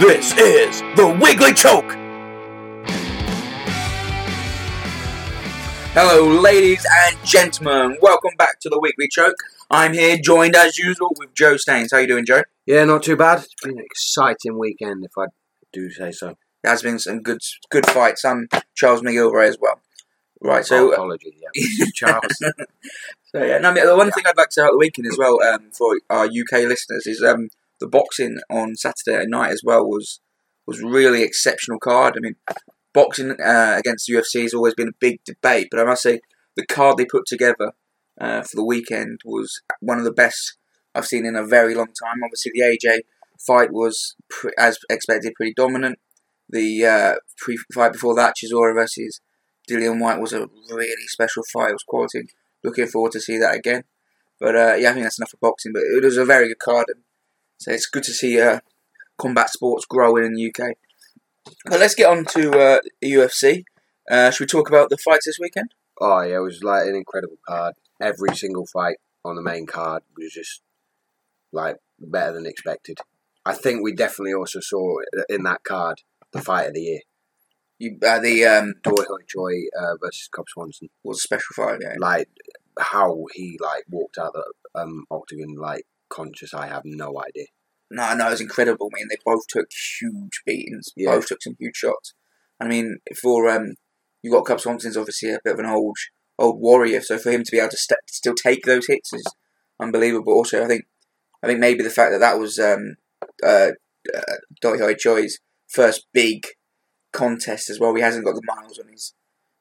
This is the Weekly Choke. Hello, ladies and gentlemen. Welcome back to the Weekly Choke. I'm here, joined as usual with Joe Staines. How you doing, Joe? Yeah, not too bad. It's been an exciting weekend, if I do say so. There has been some good good fights. Some Charles McGillivray as well. Right, so Oh, apology, yeah, Charles. So yeah, no, I mean, the one thing I'd like to say about the weekend as well um, for our UK listeners is um, the boxing on Saturday night as well was was really exceptional card. I mean, boxing uh, against UFC has always been a big debate, but I must say the card they put together uh, for the weekend was one of the best I've seen in a very long time. Obviously, the AJ fight was pre- as expected pretty dominant. The uh, pre- fight before that, Chisora versus Dillian Whyte, was a really special fight. It was quality looking forward to see that again. But uh, yeah, I think that's enough for boxing. But it was a very good card, and so it's good to see uh, combat sports growing in the UK. But let's get on to uh, the UFC. Uh, should we talk about the fights this weekend? oh, yeah, it was like an incredible card. Every single fight on the main card was just like better than expected. I think we definitely also saw in that card the fight of the year. You, uh, the um, Doi Hoi Choi uh, versus Cub Swanson. was a special fight. Yeah. Like how he like walked out the um, octagon like conscious. I have no idea. No, no, it was incredible. I mean, they both took huge beatings. Yeah. Both took some huge shots. I mean, for um, you got Cub Swanson's obviously a bit of an old old warrior, so for him to be able to st- still take those hits is unbelievable. Also, I think I think maybe the fact that that was um, uh, uh, Doi Hoi Choi's first big contest as well. He hasn't got the miles on his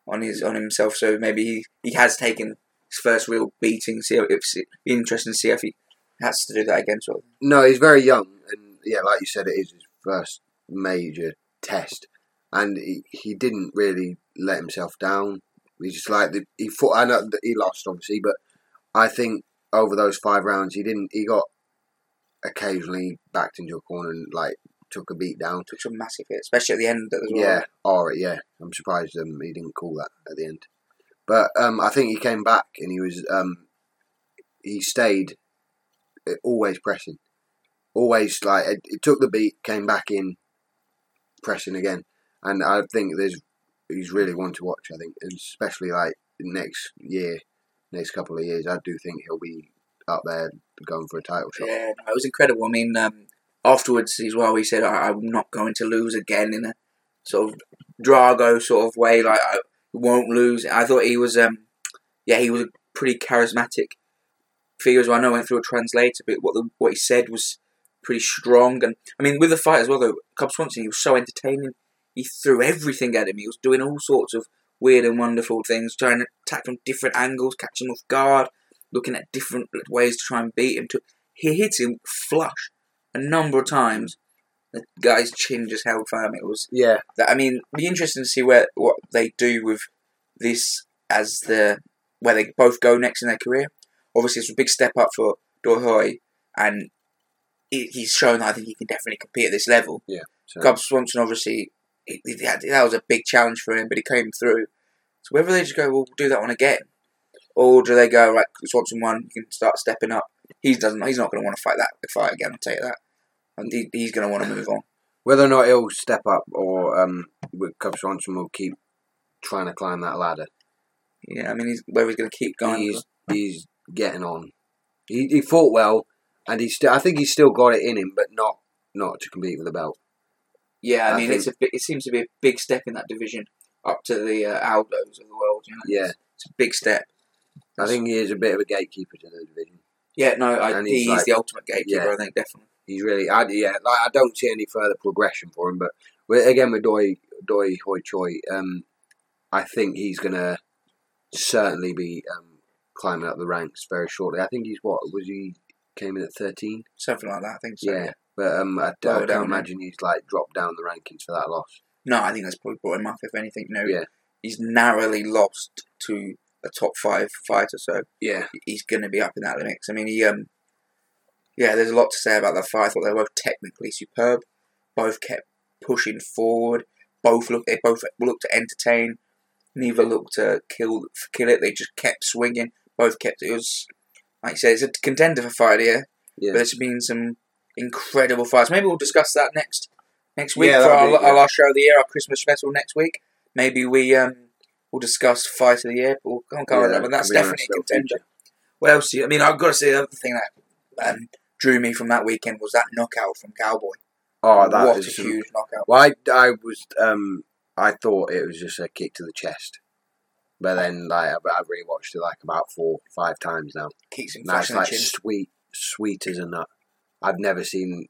on his on himself, so maybe he, he has taken his first real beating. See, it's be interesting to see if he has to do that again. Sort of. No, he's very young, and yeah, like you said, it is his first major test, and he, he didn't really let himself down. He just like the, he fought. I know that he lost, obviously, but I think over those five rounds, he didn't. He got occasionally backed into a corner and like took a beat down. took some massive hits, especially at the end as well. Yeah, all right, yeah. I'm surprised um, he didn't call that at the end, but um, I think he came back and he was um, he stayed always pressing, always like it, it took the beat, came back in, pressing again, and I think there's he's really one to watch. I think, especially like next year, next couple of years, I do think he'll be up there going for a title shot. Yeah, it was incredible. I mean, um, afterwards as well, he said, "I'm not going to lose again in a sort of Drago sort of way. Like I won't lose." I thought he was, um, yeah, he was pretty charismatic figure as well. I know I went through a translator, but what the, what he said was pretty strong. And I mean, with the fight as well, though, Cub Swanson, he was so entertaining. He threw everything at him. He was doing all sorts of weird and wonderful things, trying to attack from different angles, catch him off guard, looking at different ways to try and beat him. To he hit him flush a number of times. The guy's chin just held firm. It was Yeah, that. I mean, be interesting to see where what they do with this as the where they both go next in their career. Obviously, it's a big step up for Dohoy, and he, he's shown that I think he can definitely compete at this level. Yeah. So, Cub Swanson, obviously, he, he had, that was a big challenge for him, but he came through. So whether they just go, well, we'll do that one again, or do they go, right, Swanson won, you can start stepping up. He doesn't. He's not going to want to fight that fight again. I'll tell you that. And he, he's going to want to move on. whether or not he'll step up or um, Cub Swanson will keep trying to climb that ladder. Yeah, I mean, he's, whether he's going to keep going. He's he's getting on. He, he fought well, and he's still. I think he's still got it in him, but not not to compete for the belt. yeah, I, I mean, it's a big, it seems to be a big step in that division up to the uh, Aldos of the world. You know? Yeah, it's a big step. I think he is a bit of a gatekeeper to the division. Yeah, no, I, he's, he's like- the ultimate gatekeeper. Yeah. I think definitely. He's really, I, yeah, like I don't see any further progression for him. But again with Doi Doi Hoi Choi, um, I think he's gonna certainly be um, climbing up the ranks very shortly. I think he's what was he came in at thirteen. Something like that. I think so. Yeah, but um, I, can't imagine he's like dropped down the rankings for that loss. No, I think that's probably brought him up. If anything, no, Yeah. he's narrowly lost to a top five fighter, so Yeah, he's going to be up in that mix. I mean, he um, yeah, there's a lot to say about that fight. I thought they were both technically superb. Both kept pushing forward. Both looked, they both looked to entertain. Neither looked to kill kill it. They just kept swinging. Both kept. It was like you said, it's a contender for fight of here. yeah. But there's been some incredible fights. Maybe we'll discuss that next next week Yeah, for our, be- our yeah. last show of the year, our Christmas special next week. Maybe we um we'll discuss fight of the year. But we'll can't cover that, but that's could be a definitely a contender. feature. What else? you- I mean, I've got to say the other thing that um, drew me from that weekend was that knockout from Cowboy. Oh, that what is a huge knockout! Well, I, I was, um, I thought it was just a kick to the chest, but then like I've, I've rewatched it like about four, five times now. Keeps him Now it's flashing the like sweet, sweet as a nut. I've never seen.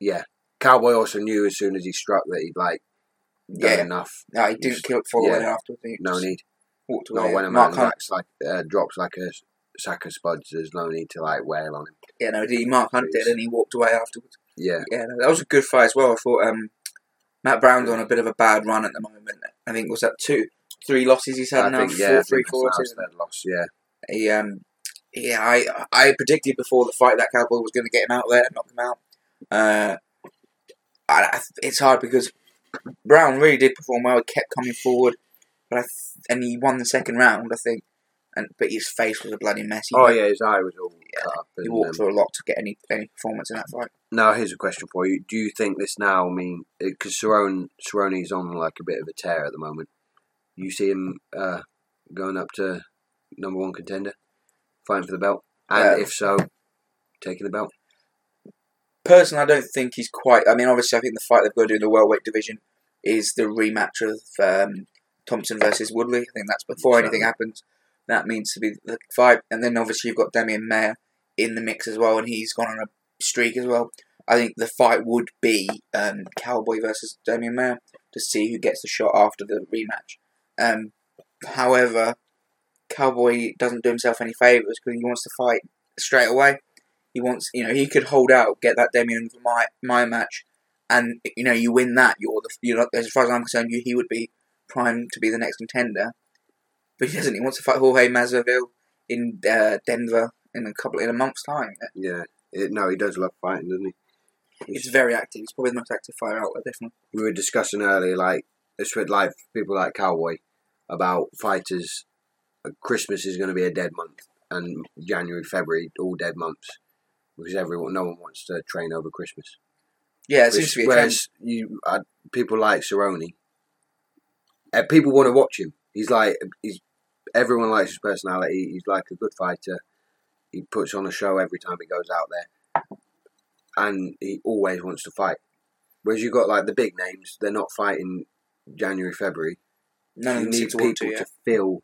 Yeah, Cowboy also knew as soon as he struck that he'd like done Yeah. enough. No, he didn't kill follow yeah. it afterwards. No need. Walked away. Not when a man acts like uh, drops like a sack of spuds. There's no need to like wail on him. yeah, no, he Mark Hunt did, and he walked away afterwards. Yeah, Yeah, no, that was a good fight as well. I thought um, Matt Brown's on a bit of a bad run at the moment. I think was that two, three losses he's had I now, think four, yeah, I three, four losses. loss. Yeah, He, um, yeah, I I predicted before the fight that Cowboy was going to get him out there, and knock him out. Uh, I, I, it's hard because Brown really did perform well. He kept coming forward, but I th- and he won the second round, I think. And but his face was a bloody mess. He, Oh went- yeah, his eye was all Yeah, cut up. he walked um, through a lot to get any any performance in that fight. now here's a question for you: Do you think this now I mean because Cerrone Cerrone's on like a bit of a tear at the moment? You see him uh, going up to number one contender, fighting for the belt, and Um, if so, taking the belt. Personally, I don't think he's quite. I mean, obviously, I think the fight they've got to do in the welterweight division is the rematch of um, Thompson versus Woodley. I think that's before anything happens. That means to be the fight, and then obviously you've got Demian Maia in the mix as well, and he's gone on a streak as well. I think the fight would be um, Cowboy versus Demian Maia to see who gets the shot after the rematch. Um, however, Cowboy doesn't do himself any favors because he wants to fight straight away. He wants, you know, he could hold out, get that Damian my my match, and you know, you win that. You're the, you're not, as far as I'm concerned, you he would be primed to be the next contender. But he doesn't. He wants to fight Jorge Masvidal in uh, Denver in a couple in a month's time. Yeah, it, no, he does love fighting, doesn't he? He's very active. He's probably the most active fighter out there, definitely. we were discussing earlier, like it's with like people like Cowboy about fighters. uh, Christmas is going to be a dead month, and January, February, all dead months because everyone, no one wants to train over Christmas. Yeah, it seems to be a trend. whereas you, uh, people like Cerrone, uh, people want to watch him. He's like he's everyone likes his personality. He's like a good fighter. He puts on a show every time he goes out there, and he always wants to fight. Whereas you got like the big names, they're not fighting January, February. None of you need to people to. Yeah. to fill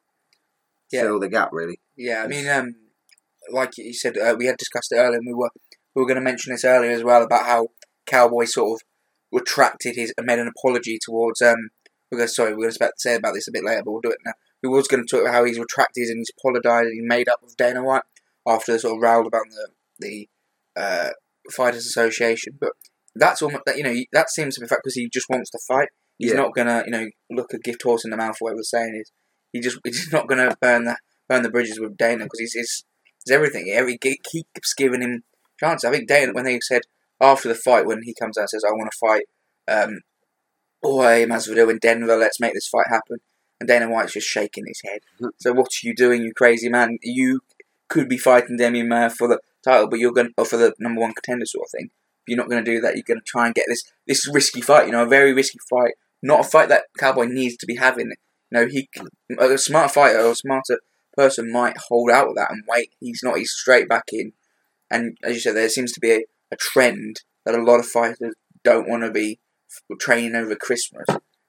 Yeah. fill the gap, really. Yeah, I mean, um, like you said, uh, we had discussed it earlier, and we were we were going to mention this earlier as well about how Cowboy sort of retracted his made an apology towards. Um, we're going sorry, we're going to say about this a bit later, but we'll do it now. We was going to talk about how he's retracted and he's apologised and he made up with Dana White after the sort of row about the the uh, Fighters Association, but that's almost that you know that seems to be fact because he just wants to fight. He's Yeah. not gonna, you know, look a gift horse in the mouth. Whatever the saying is, he just he's not gonna burn the burn the bridges with Dana because he's, he's he's everything. Every he keeps giving him chances. I think Dana when they said after the fight when he comes out and says I want to fight, um, Jorge Masvidal in Denver. Let's make this fight happen. And Dana White's just shaking his head. Hmm. so what are you doing, you crazy man? You could be fighting Demi Maia for the title, but you're going to, or for the number one contender sort of thing. You're not going to do that. You're going to try and get this this risky fight. You know, a very risky fight. Not a fight that Cowboy needs to be having. You know, he a smart fighter or a smarter person might hold out with that and wait. He's not. He's straight back in. And as you said, there seems to be a, a trend that a lot of fighters don't want to be training over Christmas.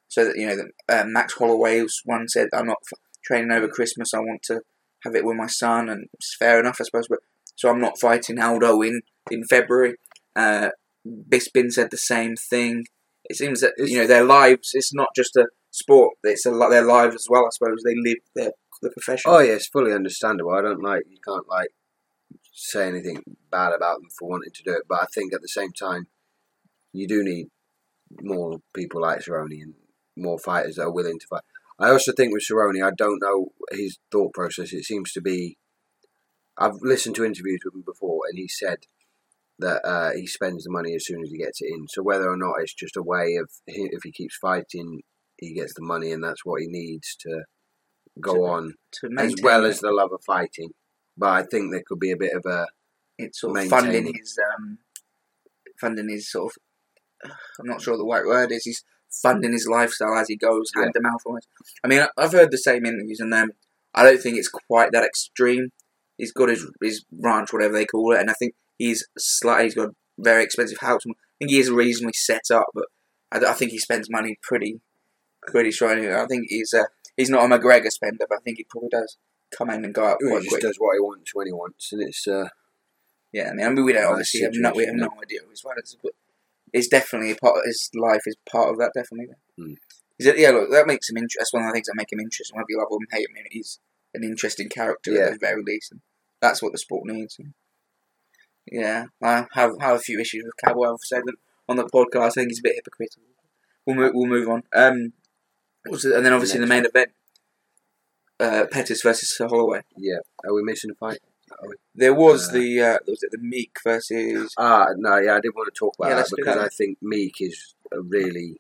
So that you know, uh, Max Holloway one said, "I'm not training over Christmas. I want to have it with my son," and it's fair enough, I suppose. But so I'm not fighting Aldo in in February. Uh, Bisping said the same thing. It seems that It's- you know their lives. It's not just a sport. It's a their lives as well. I suppose they live their the profession. Oh yeah, it's fully understandable. I don't like you can't like say anything bad about them for wanting to do it, but I think at the same time, you do need more people like Cerrone and more fighters that are willing to fight. I also think with Cerrone, I don't know his thought process. It seems to be. I've listened to interviews with him before, and he said that uh, he spends the money as soon as he gets it in. So whether or not it's just a way of if he keeps fighting, he gets the money, and that's what he needs to go To- on to as well it. as the love of fighting. But I think there could be a bit of a it's sort of funding his um, funding his sort of I'm not sure what the right word is. He's funding his lifestyle as he goes, hand to mouth. I mean, I've heard the same interviews, and um, I don't think it's quite that extreme. He's got his his ranch, whatever they call it, and I think he's slightly. He's got a very expensive house. I think he is reasonably set up, but I, I think he spends money pretty, pretty strong. I think he's uh, he's not a McGregor spender, but I think he probably does come in and go out He just quick. does what he wants when he wants, and it's uh, Yeah, I mean, I mean, we don't obviously have no, we have no idea of his finances, but it's definitely a part. His life is part of that, definitely. Is it, yeah, look, that makes him interesting. That's one of the things that make him interesting. Whether you love him, hate him, he's an interesting character Yeah. at the very least, and that's what the sport needs. And yeah, I have have a few issues with Cowboy. I've said that on the podcast. I think he's a bit hypocritical. We'll move, we'll move on. Um, and then obviously the main event, uh, Pettis versus Holloway. yeah. Are we missing a fight? There was Uh, the uh, was it the Meek versus Ah, no, yeah, I did want to talk about Yeah, that because that. I think Meek is a really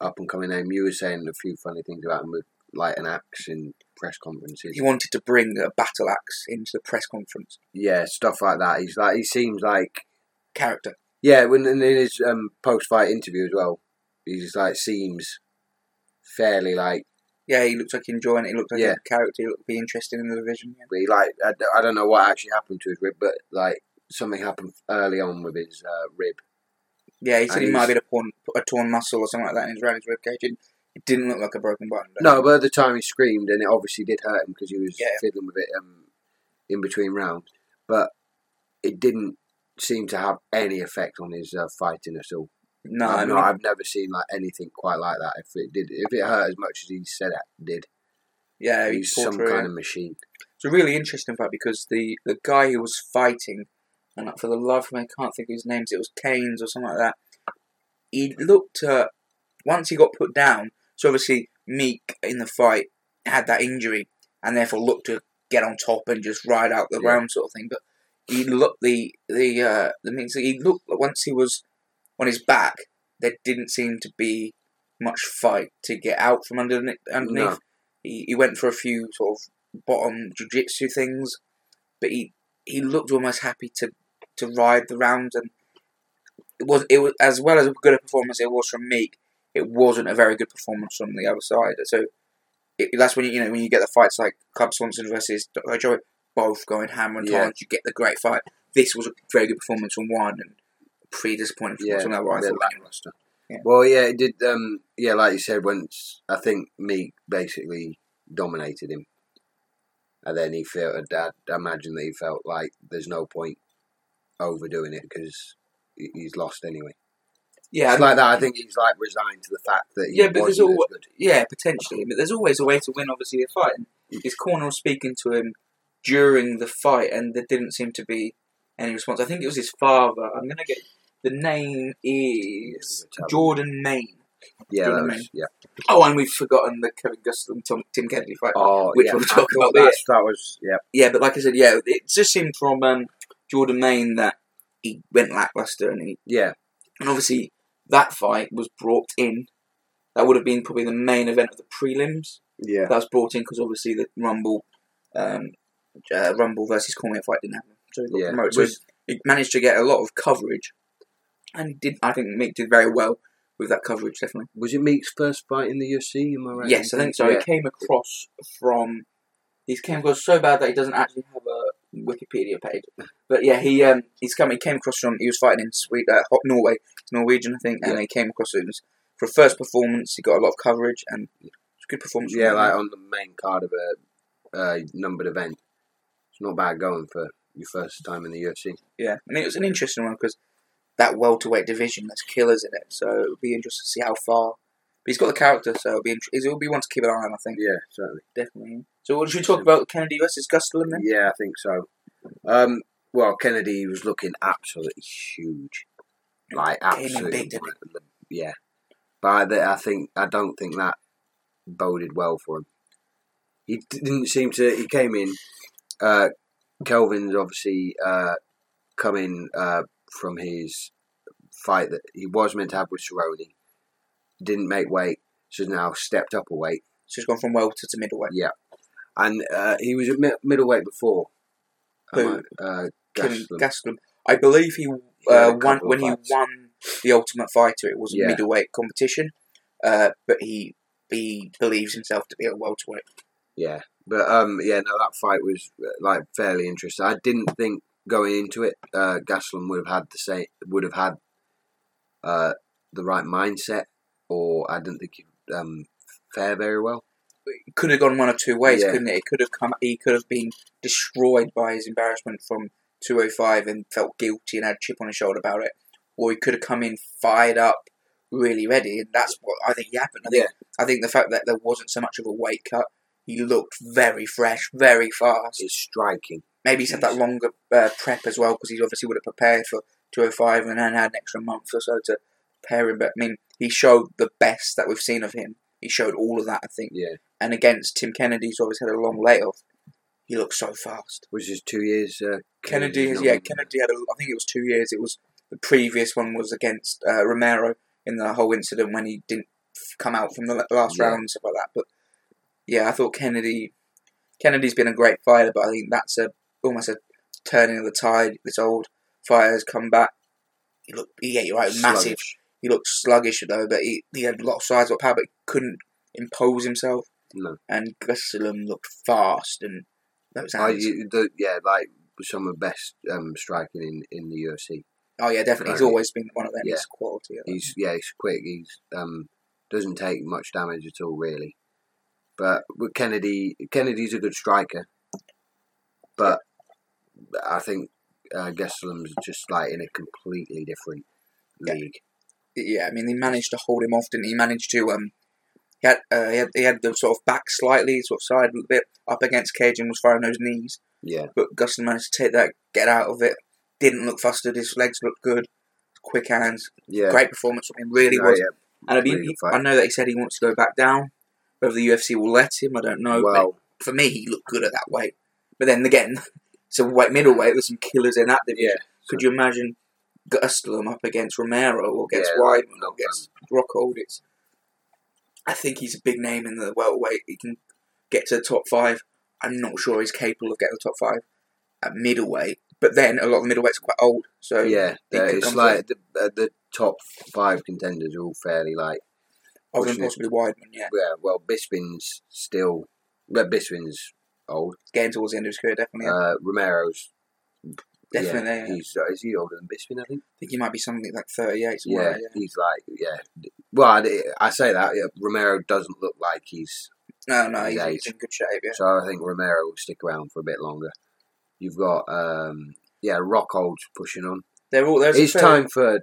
up and coming name. You were saying a few funny things about him with like an axe in press conferences. he wanted to bring a battle axe into the press conference. Yeah, stuff like that. He's like he seems like Character. yeah. When in his um, post fight interview as well, he's like seems fairly like Yeah, he looks like enjoying it. He looks like Yeah. a character. He looked be interested in the division. Yeah. he like I, I don't know what actually happened to his rib, but like something happened early on with his uh, rib. Yeah, he said And he might have been a torn, a torn muscle or something like that in his around his rib cage. It, it didn't look like a broken bone. though. No, but at the time he screamed, and it obviously did hurt him because he was Yeah. fiddling with it um, in between rounds. But it didn't seem to have any effect on his uh, fighting at all. no, I've, mean, I've never seen like anything quite like that. If it did, if it hurt as much as he said it did, yeah, he he's some through kind of machine. It's a really interesting fact because the, the guy who was fighting, and for the love of me, I can't think of his names. It was Keynes or something like that. He looked at once he got put down. So obviously Meek in the fight had that injury and therefore looked to get on top and just ride out the Yeah. round sort of thing. But he looked the the uh, the means he looked once he was on his back. There didn't seem to be much fight to get out from underneath. underneath. No. He, he went for a few sort of bottom jiu-jitsu things, but he he looked almost happy to to ride the round and it was it was as well as a good a performance it was from Meek. It wasn't a very good performance from the other side. So it, that's when you, you know when you get the fights like Cub Swanson versus Dr. Joe, both going hammer and Yeah. You get the great fight. This was a very good performance from one and pretty disappointing Yeah, performance from the other. I thought. Yeah. Well, yeah, it did. Um, yeah, like you said, once I think Meek basically dominated him, and then he felt. I imagine that he felt like there's no point overdoing it because he's lost anyway. Yeah, it's like that. I think he's like resigned to the fact that Yeah, but there's wasn't al- as. Yeah, potentially. But there's always a way to win, obviously, a fight. And his corner was speaking to him during the fight, and there didn't seem to be any response. I think it was his father. I'm going to get. The name is Jordan Mein. Yeah, Main. yeah. Oh, and we've forgotten the Kevin Gustafson Tom, Tim Kennedy fight. Oh, Which yeah. we'll talk about That, that was yeah. Yeah, but like I said, yeah, it just seemed from um, Jordan Mein that he went lackluster, and he Yeah, and obviously that fight was brought in. That would have been probably the main event of the prelims. yeah. that was brought in because obviously the Rumble, um, uh, Rumble versus Cormier fight didn't happen, so he got Yeah. promoted. So Was- he managed to get a lot of coverage, and did. I think Mick did very well with that coverage. Definitely. Was it Meek's first fight in the UFC? Am I right? yes, I think so. Yeah. He came across from. He came across so bad that he doesn't actually have a Wikipedia page. But yeah, he um he's come. He came across from. He was fighting in Sweden, uh, Hot Norway, He's Norwegian, I think, and Yeah. he came across it. was- For a first performance, he got a lot of coverage and it was a good performance. Yeah, like on the main card of a uh, numbered event. It's not bad going for your first time in the UFC. Yeah, and it was an interesting one because that welterweight division, there's killers in it. So it would be interesting to see how far. But he's got the character, so it'll be int- it'll be one to keep an eye on. I think Yeah, certainly. definitely. So what should we talk about Kennedy versus Gastelum then? Yeah, I think so. Um, well, Kennedy was looking absolutely huge, like absolutely big, yeah. But I, I think I don't think that boded well for him. He didn't seem to. He came in. Uh, Kelvin's obviously uh, coming uh, from his fight that he was meant to have with Cerrone. Didn't make weight, She's now stepped up a weight. So he's gone from welter to middleweight. Yeah, and uh, he was at mi- middleweight before. Who? I- Uh. Gastelum. I believe he uh, won when he won the Ultimate Fighter. It was a Yeah. middleweight competition, uh, but he he believes himself to be a welterweight. Yeah, but um, yeah, no, that fight was uh, like fairly interesting. I didn't think going into it, uh, Gastelum would have had the same, would have had uh, the right mindset, or I didn't think he'd um, fare very well. It could have gone one of two ways, Yeah. couldn't it? It could have come. He could have been destroyed by his embarrassment from 205 and felt guilty and had a chip on his shoulder about it, or he could have come in fired up, really ready, and that's what I think happened. I think, I think the fact that there wasn't so much of a weight cut, he looked very fresh, very fast. It's striking. Maybe he's had that longer uh, prep as well because he obviously would have prepared for 205 and then had an extra month or so to him. But I mean, he showed the best that we've seen of him. He showed all of that, I think. Yeah, And against Tim Kennedy, who's always had a long layoff, he looked so fast. which is two years. Uh, Kennedy, has, yeah, Kennedy had. A, I think it was two years. It was the previous one was against uh, Romero in the whole incident when he didn't f- come out from the last Yeah. round and stuff like that. But yeah, I thought Kennedy. Kennedy's been a great fighter, but I think that's a almost a turning of the tide. This old fire has come back. He looked, yeah, you're right, massive. He looked sluggish though, but he, he had a lot of size, a lot of power, but couldn't impose himself. No, And Gastelum looked fast and those I, hands. you- the, yeah, like some of the best um, striking in, in the UFC. oh yeah, definitely. He's always been one of them. Yeah. He's quality. He's yeah, he's quick. He's um doesn't take much damage at all, really. But with Kennedy, Kennedy's a good striker, but I think uh, Gastelum's just like in a completely different league. Yeah, I mean, he managed to hold him off, didn't he? He managed to um, he had uh, he had he had the sort of back slightly, sort of side a little bit up against Cage and was firing those knees, Yeah, but Gustin managed to take that, get out of it. Didn't look flustered. His legs looked good. Quick hands. yeah, Great performance from him. Really No, was. yeah. And I mean, really I know that he said he wants to go back down. Whether the UFC will let him, I don't know. but for me, he looked good at that weight. But then again, it's a weight middleweight. There's some killers in that division. yeah, Could you imagine Gastelum up against Romero or against Yeah, Weidman or against Rockhold? It's, I think he's a big name in the welterweight. He can get to the top five. I'm not sure he's capable of getting the top five at middleweight. But then a lot of the middleweights are quite old, so yeah. it's like the, uh, the top five contenders are all fairly like other than possibly Weidman. Yeah, yeah. Well, Bisping's still, but Bisping's old. getting towards the end of his career, definitely. Uh, Romero's definitely, Yeah, he's uh, is he older than Bisping? I think. I think he might be something like 38. Yeah, yeah. he's like yeah. Well, I, I say that yeah, Romero doesn't look like he's No, no, he's, he's in good shape. Yeah, so. I think Romero will stick around for a bit longer. You've got um, yeah, Rockhold's pushing on. they're all. There's It's time for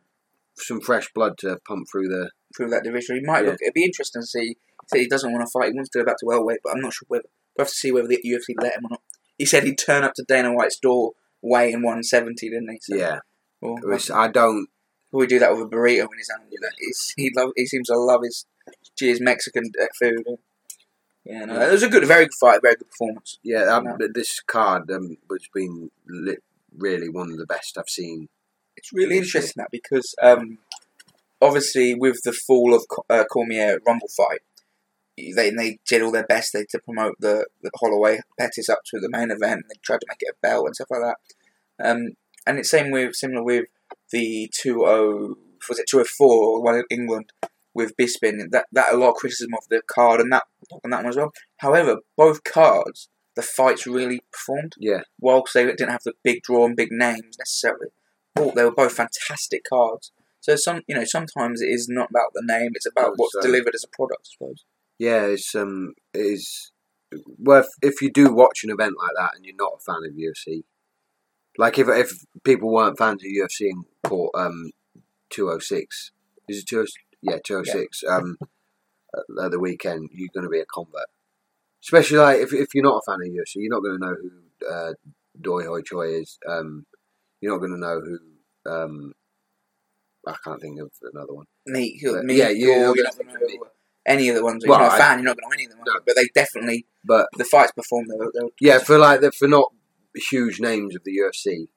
some fresh blood to pump through the. through that division. He might look. It'd be interesting to see. He he doesn't want to fight. He wants to go back to welterweight, but I'm not sure whether. We'll have to see whether the UFC let him or not. He said he'd turn up to Dana White's door weighing 170, didn't he? So, Yeah, Well, Which I don't. we do that with a burrito in his hand. You know, He's, he love. He seems to love his his Mexican uh, food. Yeah, no, it was a good, very good fight, very good performance. Yeah, um, this card um, has been li- really one of the best I've seen. It's really interesting that because um, obviously with the fall of uh, Cormier Rumble fight, they they did all their best they to promote the, the Holloway Pettis up to the main event. And they tried to make it a belt and stuff like that. Um, and it's same with similar with the two oh was it two oh four one in England with Bisping. That that a lot of criticism of the card and that and that one as well. However, both cards the fights really performed Yeah, whilst they didn't have the big draw and big names necessarily, both, they were both fantastic cards. So some, you know, sometimes it is not about the name; it's about what's so- delivered as a product, I suppose. Yeah, it's um, it is. Well, if, you do watch an event like that and you're not a fan of UFC, like if if people weren't fans of UFC and caught um, two oh six, is it two oh yeah two oh six um, at the weekend, you're going to be a convert. Especially like if if you're not a fan of UFC, you're not going to know who uh, Doi Hoi Choi is. Um, you're not going to know who. Um, I can't think of another one. Me, But, yeah, yeah, you- you're, you're you're not gonna gonna of know any of the ones. Well, you're not a fan, you're not going to know any of them. No. But they definitely, But the fights performed. They were, they were, yeah, for like the, for not huge names of the UFC,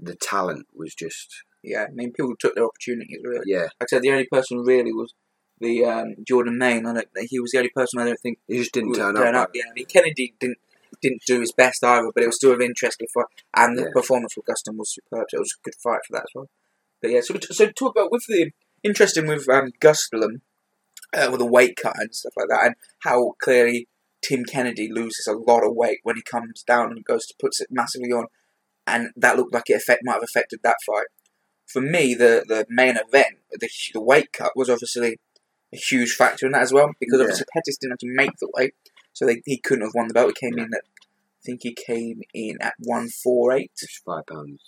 the talent was just yeah. I mean, people took their opportunities. Really, yeah. like I said, the only person really was the um, Jordan Mein. I don't. He was the only person I don't think He just didn't turn turn up. up. Yeah, I mean, Kennedy didn't didn't do his best either, but it was still of interest. Before, and the Yeah. performance with Gustin was superb. So it was a good fight for that as well. But yeah, so so talk about with the interesting with um, uh, with the weight cut and stuff like that, and how clearly Tim Kennedy loses a lot of weight when he comes down and goes to puts it massively on, and that looked like it affect might have affected that fight. For me, the the main event, the the weight cut was obviously a huge factor in that as well because Yeah. obviously Pettis didn't have to make the weight, so they, he couldn't have won the belt. He came in at I think he came in at one four eight five pounds.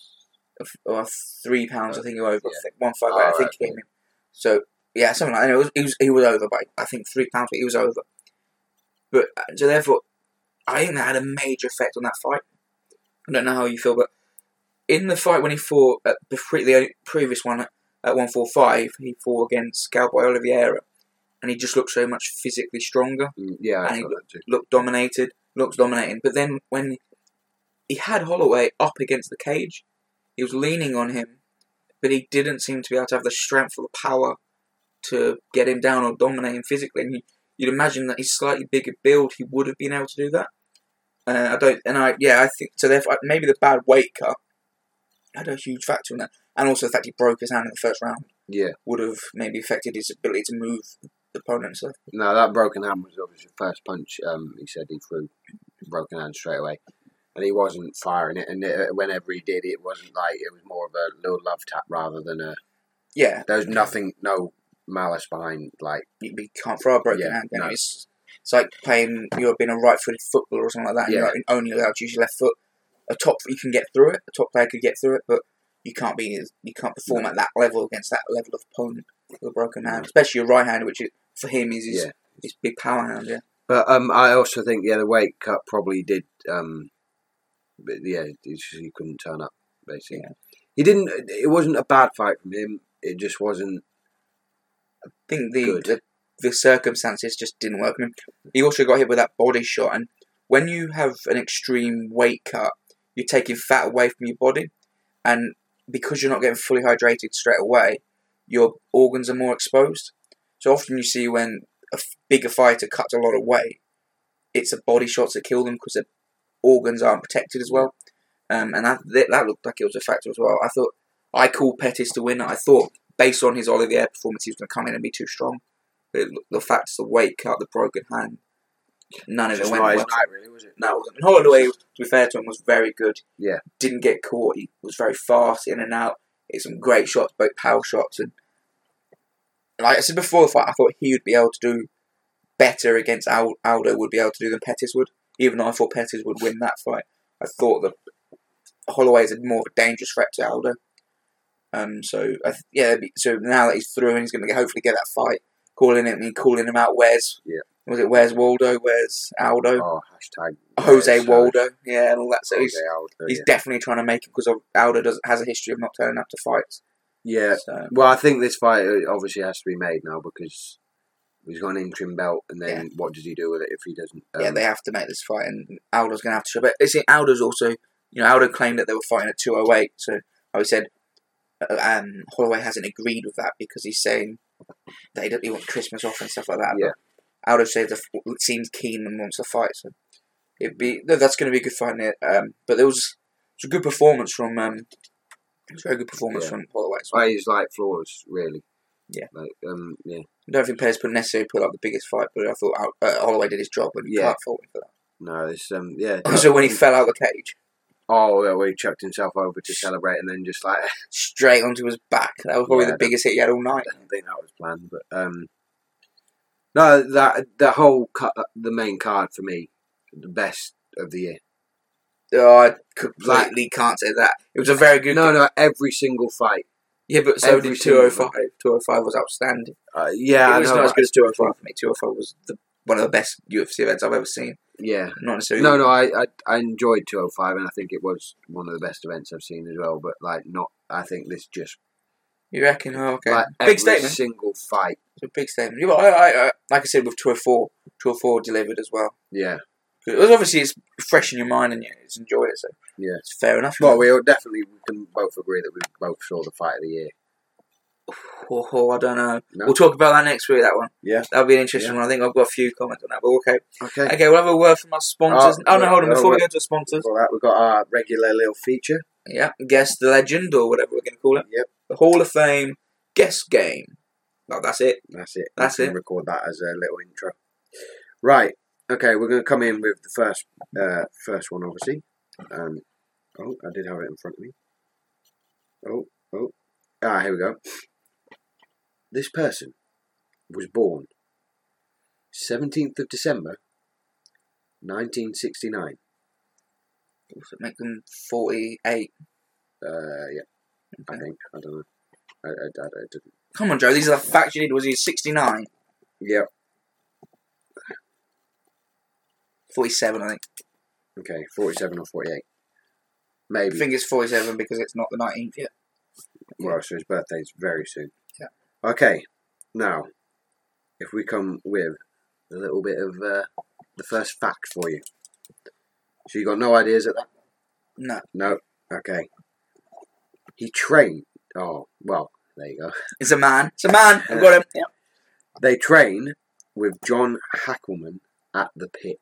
or three pounds. I think he was over. Yeah. I think one five. Oh, eight, I think right, he came in. So yeah, something like that. It was, he was he was over by I think three pounds, but he was over. But uh, so therefore, I think that had a major effect on that fight. I don't know how you feel, but in the fight when he fought at the, previous one at, at one four five, he fought against Cowboy Oliveira, and he just looked so much physically stronger Mm, Yeah, I And he too. looked dominated, looks dominating. But then when he had Holloway up against the cage, he was leaning on him, but he didn't seem to be able to have the strength or the power to get him down or dominate him physically. And you, you'd imagine that he's slightly bigger build, he would have been able to do that. Uh, I don't, and I yeah, I think so. Therefore, maybe the bad weight cut had a huge factor in that, and also the fact he broke his hand in the first round Yeah. would have maybe affected his ability to move the opponent. So No, that broken hand was obviously the first punch. Um, he said he threw broken hand straight away, and he wasn't firing it. And it, whenever he did, it wasn't like it was more of a little love tap rather than a. yeah, There was nothing, no malice behind. Like you, you can't throw a broken Yeah, hand. No. it's, it's like playing, you're being a right-footed footballer or something like that. And Yeah. you're like only allowed to use your left foot. A top, you can get through it. A top player could get through it, but you can't be, you can't perform at that level against that level of opponent with a broken hand, especially your right hand, which is, for him is his, Yeah. his big power hand. Yeah, But um, I also think yeah, the weight cut probably did. Um, yeah, he, just- he couldn't turn up. Basically, Yeah. he didn't. It wasn't a bad fight from him. It just wasn't. I think the, Good. the the circumstances just didn't work. I mean, he also got hit with that body shot, and when you have an extreme weight cut, you're taking fat away from your body, and because you're not getting fully hydrated straight away, your organs are more exposed. So often you see when a bigger fighter cuts a lot of weight, it's the body shots that kill them because their organs aren't protected as well. Um, and that that that looked like it was a factor as well. I thought I called Pettis to win. I thought based on his Olivier performance, he was going to come in and be too strong. But the facts, the weight cut, the broken hand, none of it went well. night, really, was it? No, it wasn't. And Holloway, to be fair to him, was very good. Yeah. Didn't get caught. He was very fast in and out. Hit some great shots, both power shots. And like I said before the fight, I thought he would be able to do better against Al- Aldo would be able to do than Pettis would. Even though I thought Pettis would win that fight, I thought that Holloway is a more of a dangerous threat to Aldo. Um, so I th- yeah, so now that he's through and he's going to hopefully get that fight, calling him and calling him out. Where's Yeah. was it? Where's Waldo? Where's Aldo? Oh, hashtag Jose yes, uh, Waldo, yeah, and all that. So Jose he's, Aldo, he's yeah. definitely trying to make it because Aldo does, has a history of not turning up to fights. yeah. So Well, I think this fight uh, obviously has to be made now because he's got an interim belt, and then what does he do with it if he doesn't? yeah, um, they have to make this fight, and Aldo's going to have to show. But see, Aldo's also, you know, Aldo claimed that they were fighting at two oh eight. So I said, uh, um, Holloway hasn't agreed with that because he's saying that he, he wants Christmas off and stuff like that. Yeah. But Aldo says the, seems keen and wants to fight, so it'd be no, that's going to be a good fight. Um, but there was, it was a good performance from. Um, it was a very good performance Yeah. from Holloway. as well. Well, he's like flawless, really. Yeah. Like, um, yeah. I don't think Perez put necessarily put up the biggest fight, but I thought uh, Holloway did his job, and Yeah. can't fault him for No, it's um, yeah. that. Also, when he fell out of the cage, Oh, yeah, where he chucked himself over to celebrate, and then just like straight onto his back, that was probably Yeah, the biggest hit he had all night. I don't think that was planned, but um, no, that the whole cut, the main card for me, the best of the year. Oh, I completely can't say that. It was a very good. No, no, every single fight. yeah, but so every did single 205. 205 was outstanding. Uh, yeah, it was know, not as good as 205 for me. 205 was the, one of the best UFC events I've ever seen. Yeah, Not necessarily. no, no, I, I I enjoyed 205, and I think it was one of the best events I've seen as well. But like, not, I think this just You reckon? Oh, okay. like big statement. single fight. It's a big statement. Yeah, but I, I, I, like I said, with 204, 204 delivered as well. Yeah, It was obviously it's fresh in your mind and you just enjoyed it, so Yeah. it's fair enough. well, we all definitely we can both agree that we both saw the fight of the year. Oh, oh, I don't know. No? We'll talk about that next week. That one. Yeah. That'll be an interesting Yeah. one. I think I've got a few comments on that. But okay. Okay. Okay, we'll have a word from our sponsors. Oh, Oh, no, hold on. oh, Before we go to the sponsors, For that, we've got our regular little feature. yeah, guess the legend or whatever we're going to call it. Yep. the Hall of Fame guest game. Well, that's it. That's it. That's it. Record that as a little intro. Right. Okay, we're going to come in with the first uh, first one, obviously. Um, oh, I did have it in front of me. Oh, oh. Ah, here we go. This person was born 17th of December, 1969. Does it make them 48? Uh, yeah, I think. I don't know. I, I, I, I didn't. Come on, Joe. These are the facts you need. Was he 69? Yep. 47, I think. Okay, 47 or 48. Maybe. I think it's 47 because it's not the 19th yet. Well, so his birthday's very soon. Okay, now, if we come with a little bit of uh, the first fact for you. So you got no ideas at that? No. No. Okay. He trained. Oh, well, there you go. It's a man. It's a man. I've got him. Yep. They train with John Hackleman at the pit.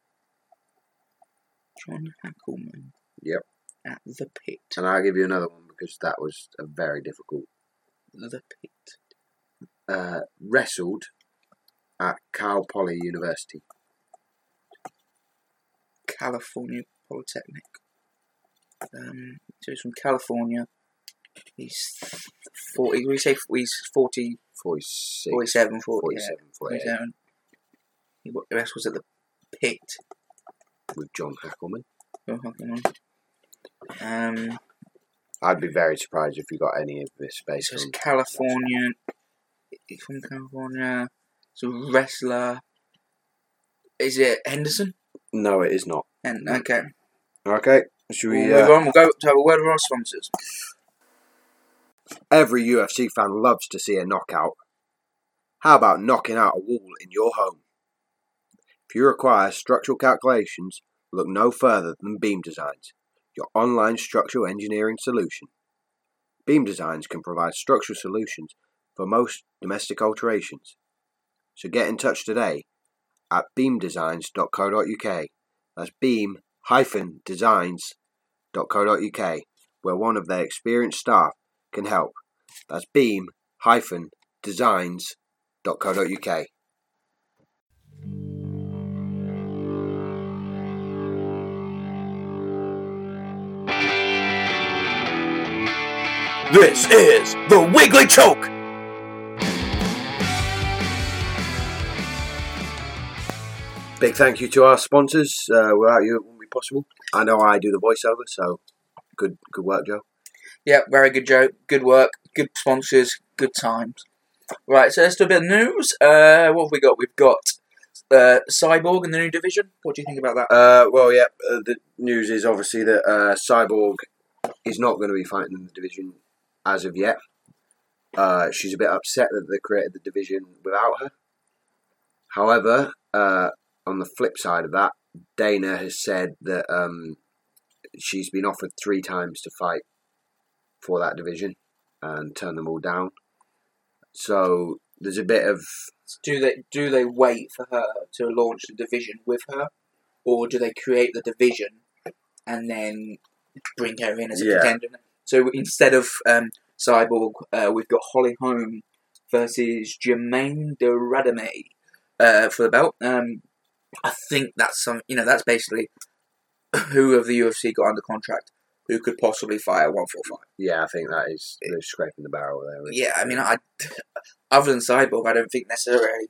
John Hackleman. Yep. At the pit. And I'll give you another one because that was a very difficult. The pit. Uh, wrestled at Cal Poly University. California Polytechnic. Um, so he's from California. He's 40. We say he's 40, 46, 47, 40, 47, 48. 47. He, the at the pit. with John Hackleman. Oh, Hackleman. Um, I'd be very surprised if you got any of this based so on. California. He's from California. It's a wrestler. Is it Henderson? No, it is not. And okay, Okay, should we'll we? move Uh, on. We'll go to have a word with our sponsors. every UFC fan loves to see a knockout. How about knocking out a wall in your home? If you require structural calculations, look no further than Beam Designs, your online structural engineering solution. Beam Designs can provide structural solutions for most domestic alterations. So get in touch today at beamdesigns.co.uk. That's beam-designs.co.uk, where one of their experienced staff can help. That's beam-designs.co.uk. This is the Weekly Choke. Big thank you to our sponsors. Uh, without you, it wouldn't be possible. I know I do the voiceover, so good, good work, Joe. Yeah, very good Joe. Good work. Good sponsors. Good times. Right, so let's do a bit of news. Uh, what have we got? We've got uh, Cyborg in the new division. What do you think about that? Uh, well, yeah, uh, the news is obviously that uh, Cyborg is not going to be fighting in the division as of yet. Uh, she's a bit upset that they created the division without her. However, uh, on the flip side of that, Dana has said that um, she's been offered three times to fight for that division and turn them all down. So there's a bit of Do they do they wait for her to launch the division with her, or do they create the division and then bring her in as a Yeah. contender? So instead of um, Cyborg, uh, we've got Holly Holm versus Germaine de Randamie uh, for the belt. Um, I think that's some. You know, that's basically who of the UFC got under contract who could possibly fight at one four five. yeah, I think that is they're scraping the barrel there. Yeah, I mean, I other than Cyborg, I don't think necessarily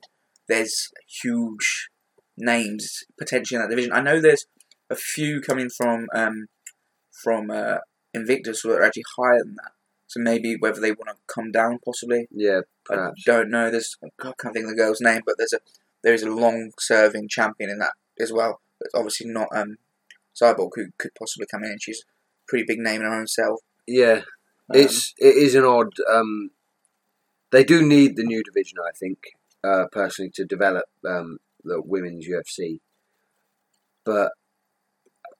there's huge names potentially in that division. I know there's a few coming from um, from uh, Invicta who are actually higher than that. So maybe whether they want to come down, possibly. Yeah, I perhaps. don't know. There's I can't think of the girl's name, but there's a there is a long serving champion in that as well. But obviously not um, Cyborg, who could possibly come in. and She's a pretty big name in her own self. Yeah, Um, it's it is an odd. Um, they do need the new division, I think, uh, personally, to develop um, the women's UFC. But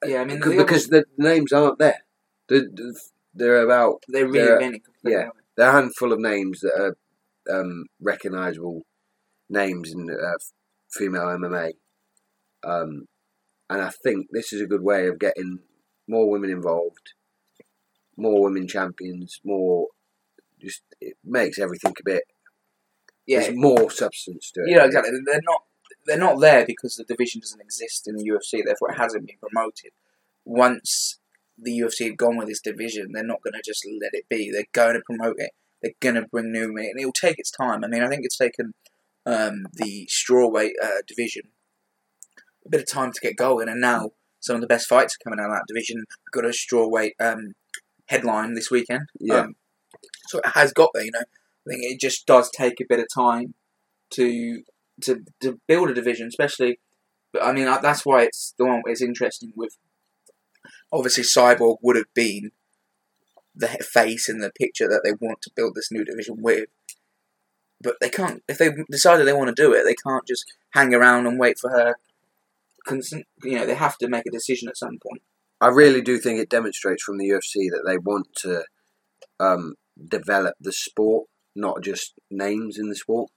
yeah, I mean c- because the names aren't there, the, the, they're about they're they're- reinventing completely. yeah. they're a handful of names that are um, recognisable names in uh, female MMA, um, and I think this is a good way of getting more women involved, more women champions, more just it makes everything a bit. Yeah, There's more substance to it. yeah, exactly. They're not they're not there because the division doesn't exist in the UFC. Therefore, it hasn't been promoted. Once the UFC have gone with this division, they're not going to just let it be. They're going to promote it. They're going to bring new and it'll take its time. I mean, I think it's taken um, the strawweight uh, division a bit of time to get going, and now some of the best fights are coming out of that division. We've got a strawweight um, headline this weekend. Yeah. Um, so it has got there, you know. I think it just does take a bit of time to to to build a division, especially. But I mean, that's why it's the one. It's interesting with. Obviously, Cyborg would have been the face in the picture that they want to build this new division with. But they can't. If they decided they want to do it, they can't just hang around and wait for her. Consent, you know, they have to make a decision at some point. I really do think it demonstrates from the UFC that they want to um, develop the sport, not just names in the sport.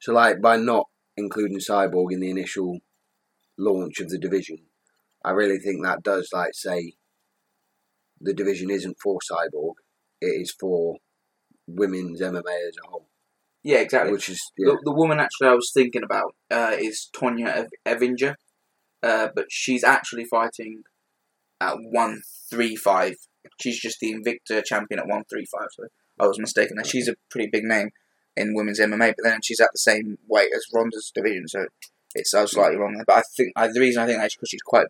So, like by not including Cyborg in the initial launch of the division, I really think that does like say the division isn't for Cyborg; it is for women's MMA as a whole, Yeah, exactly. which is yeah, The, the woman actually I was thinking about uh, is Tonya Evinger, uh, but she's actually fighting at one three five. She's just the Invicta champion at one three five. So I was mistaken. there. She's a pretty big name in women's MMA, but then she's at the same weight as Ronda's division, so it's I was slightly wrong there. But I think I, the reason I think that is because she's quite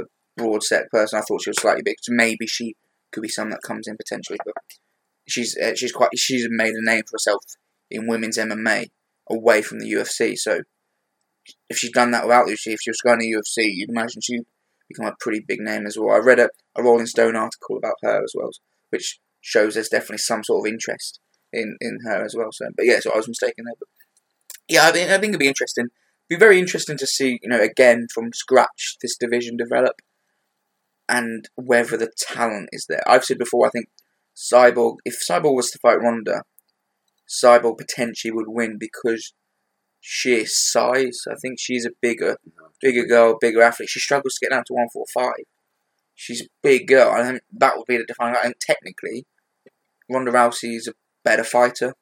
a broad set person. I thought she was slightly big, so maybe she could be someone that comes in potentially. But she's uh, she's quite she's made a name for herself in women's MMA away from the UFC. So if she'd done that without UFC, if she was going to UFC, you'd imagine she'd become a pretty big name as well. I read a, a Rolling Stone article about her as well, which shows there's definitely some sort of interest in, in her as well. So, but yeah, so I was mistaken there. But yeah, I mean, I think it'd be interesting. Be very interesting to see, you know, again from scratch this division develop, and whether the talent is there. I've said before, I think Cyborg, if Cyborg was to fight Ronda, Cyborg potentially would win because sheer size. I think she's a bigger, bigger girl, bigger athlete. She struggles to get down to one four five. She's a big girl, and I think that would be the defining. I think technically, Ronda Rousey is a better fighter.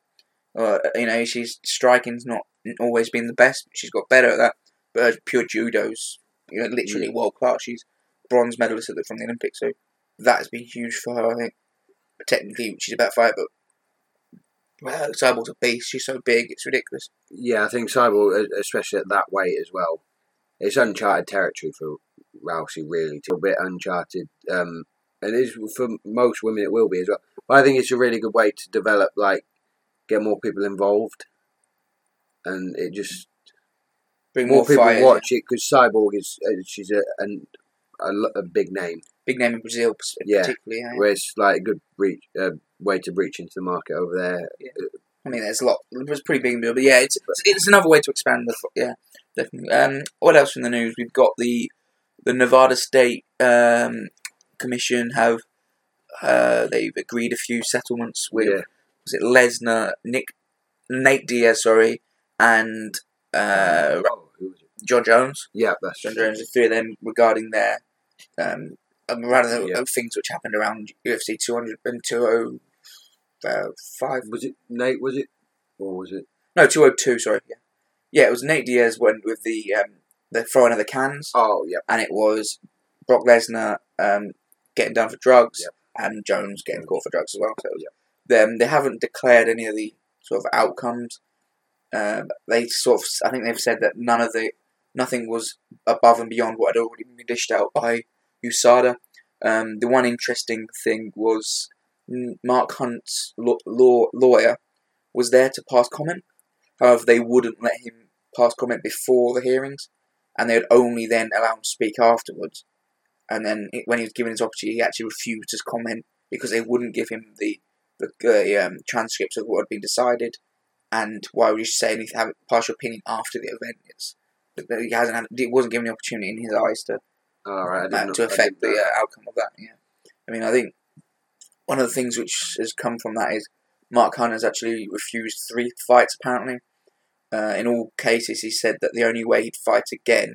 Uh, you know, she's striking's not always been the best. She's got better at that. But her pure judo's, you know, literally world class. She's bronze medalist at the, from the Olympics, so that has been huge for her. I think. Technically, she's a better fighter, but well, Cyborg's a beast. She's so big, it's ridiculous. yeah. I think Cyborg, especially at that weight as well, it's uncharted territory for Rousey. Really, a bit uncharted, um, and it is for most women. It will be as well. But I think it's a really good way to develop, like, get more people involved, and it just Bring more, more, people fighters. watch it because Cyborg is uh, she's a, a a big name, Big name in Brazil, Yeah. particularly. Yeah. where it's like a good breach, uh, way to breach into the market over there. I mean, there's a lot. It was pretty big in Brazil, but yeah, it's it's another way to expand the. Yeah, definitely. Um, what else in the news? We've got the the Nevada State um, Commission have uh, they've agreed a few settlements with Yeah. was it Lesnar, Nick, Nate Diaz, sorry, and uh, Oh, who was it? Jon Jones. Yeah, that's Jon Jones, the three of them regarding their um, rather Yeah. things which happened around UFC 200 and 205. Was it Nate? Was it, or was it? No, 202, sorry. Yeah, yeah it was Nate Diaz went with the um, the throwing of the cans, Oh, yeah. and it was Brock Lesnar um, getting done for drugs, Yep. and Jones getting caught for drugs as well. So was, them, they haven't declared any of the sort of outcomes. Um, they sort of, I think they've said that none of the, nothing was above and beyond what had already been dished out by USADA. Um, the one interesting thing was Mark Hunt's law, law, lawyer was there to pass comment. However, they wouldn't let him pass comment before the hearings, and they would only then allow him to speak afterwards. And then it, when he was given his opportunity, he actually refused to comment because they wouldn't give him the the uh, um, transcripts of what had been decided. And why would you say anything, have pass your opinion after the event? It's he hasn't had, it wasn't given the opportunity in his eyes to All right. I uh, to affect the uh, outcome of that. Yeah, I mean, I think one of the things which has come from that is Mark Hunt has actually refused three fights. Apparently, uh, in all cases, he said that the only way he'd fight again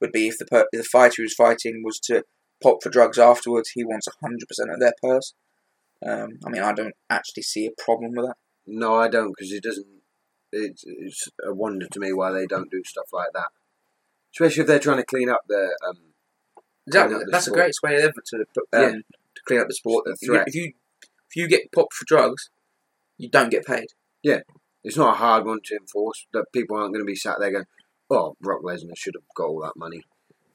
would be if the per- the fighter he was fighting was to pop for drugs afterwards. He wants hundred percent of their purse. Um, I mean, I don't actually see a problem with that. No, I don't because it doesn't. It's, it's a wonder to me why they don't do stuff like that, especially if they're trying to clean up their. Um, Exactly. That's the greatest way ever to put, um, Yeah. to clean up the sport. The If you, threat. if you if you get popped for drugs, you don't get paid. Yeah, it's not a hard one to enforce. That people aren't going to be sat there going, "Oh, Brock Lesnar should have got all that money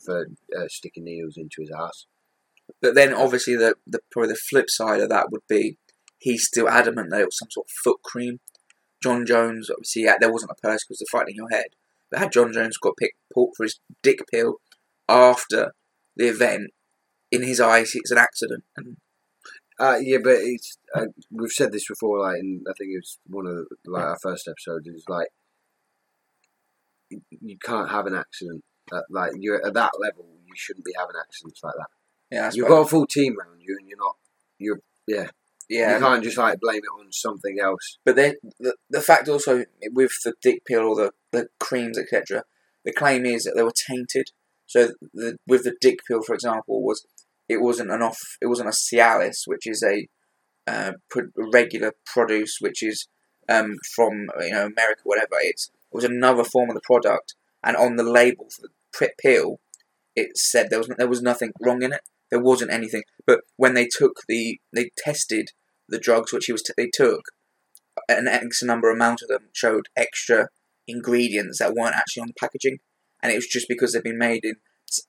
for uh, sticking needles into his ass." But then obviously the, the probably the flip side of that would be he's still adamant that it was some sort of foot cream. Jon Jones obviously yeah, there wasn't a purse because the fight in your head. But had Jon Jones got picked pulled for his dick pill after the event, in his eyes it's an accident. And Uh, yeah, but it's uh, we've said this before. Like, in, I think it was one of the, like our first episodes. Is like you- can't have an accident. At, like you're at that level, you shouldn't be having accidents like that. yeah, You've got a full team around you, and you're not. You're yeah. you can't just like blame it on something else. But then the the fact also with the dick pill or the, the creams etc. The claim is that they were tainted. So the, with the dick pill, for example, was it wasn't an off it wasn't a Cialis, which is a uh, regular produce, which is um, from you know America, whatever. It's it was another form of the product, and on the label for the pill, it said there was there was nothing wrong in it. There wasn't anything. But when they took the they tested the drugs which he was t- they took, an X number amount of them showed extra ingredients that weren't actually on the packaging, and it was just because they've been made in,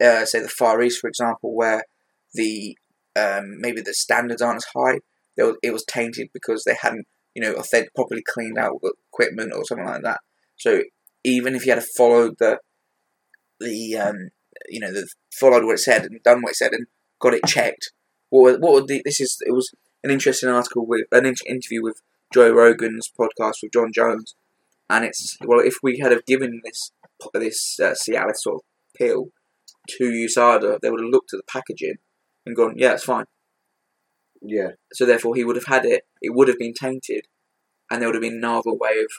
uh, say, the Far East, for example, where the um, maybe the standards aren't as high. Were, it was tainted because they hadn't, you know, properly cleaned out equipment or something like that. So even if you had followed the the um, you know, the followed what it said and done what it said and got it checked, what would- what would the this is it was an interesting article with an in- interview with Joe Rogan's podcast with Jon Jones, and it's well if we had have given this this uh, Cialis sort of pill to USADA, they would have looked at the packaging and gone, yeah, it's fine. Yeah, So therefore, he would have had it. It would have been tainted, and there would have been no other way of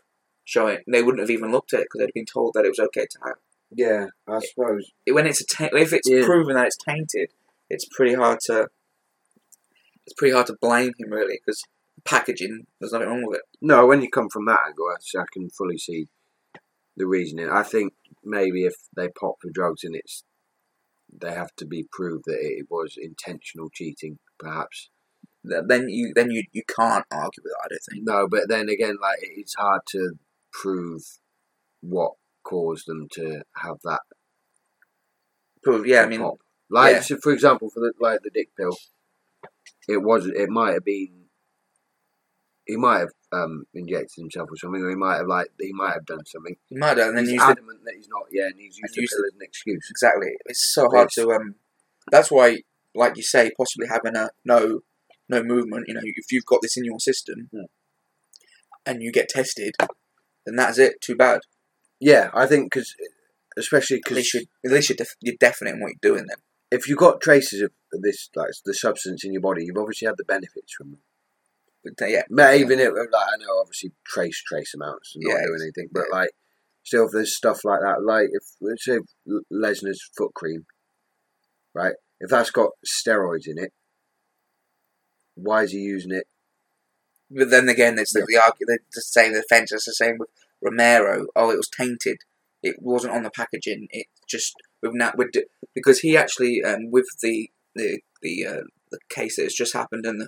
showing. They wouldn't have even looked at it because they'd been told that it was okay to have. yeah. I suppose. When it's a ta- if it's Yeah. proven that it's tainted, it's pretty hard to. It's pretty hard to blame him really because packaging. There's nothing wrong with it. No, when you come from that angle, I I can fully see the reasoning. I think maybe if they pop for drugs and it's they have to be proved that it was intentional cheating, perhaps. Then you then you you can't argue with that. I don't think. No, but then again, like it's hard to prove what caused them to have that. Prove- Yeah, I mean, pop. like yeah. so for example, for the like the dick pill, it was it might have been. He might have um, injected himself or something, or he might have like he might have done something. you might have, and then he's use the adamant that he's not. Yeah, and he's used And used as an excuse. Exactly. It's so hard to um. That's why, like you say, possibly having a no, no movement. You know, if you've got this in your system, Hmm. and you get tested, then that's it. Too bad. Yeah, I think because especially At least because you, at least you're, def- you're definite in what you're doing. Then. if you've got traces of this, like the substance in your body, you've obviously had the benefits from them. But, yeah. But even if, like, I know obviously trace trace amounts and not Yeah, doing anything, but yeah. like still, if there's stuff like that, like if let's say Lesnar's foot cream, right? If that's got steroids in it, why is he using it? But then again, it's the, the argument. The same defense. It's the same with Romero. Oh, it was tainted. It wasn't on the packaging. It just with that with because he actually um, with the the the uh, the case that has just happened and the,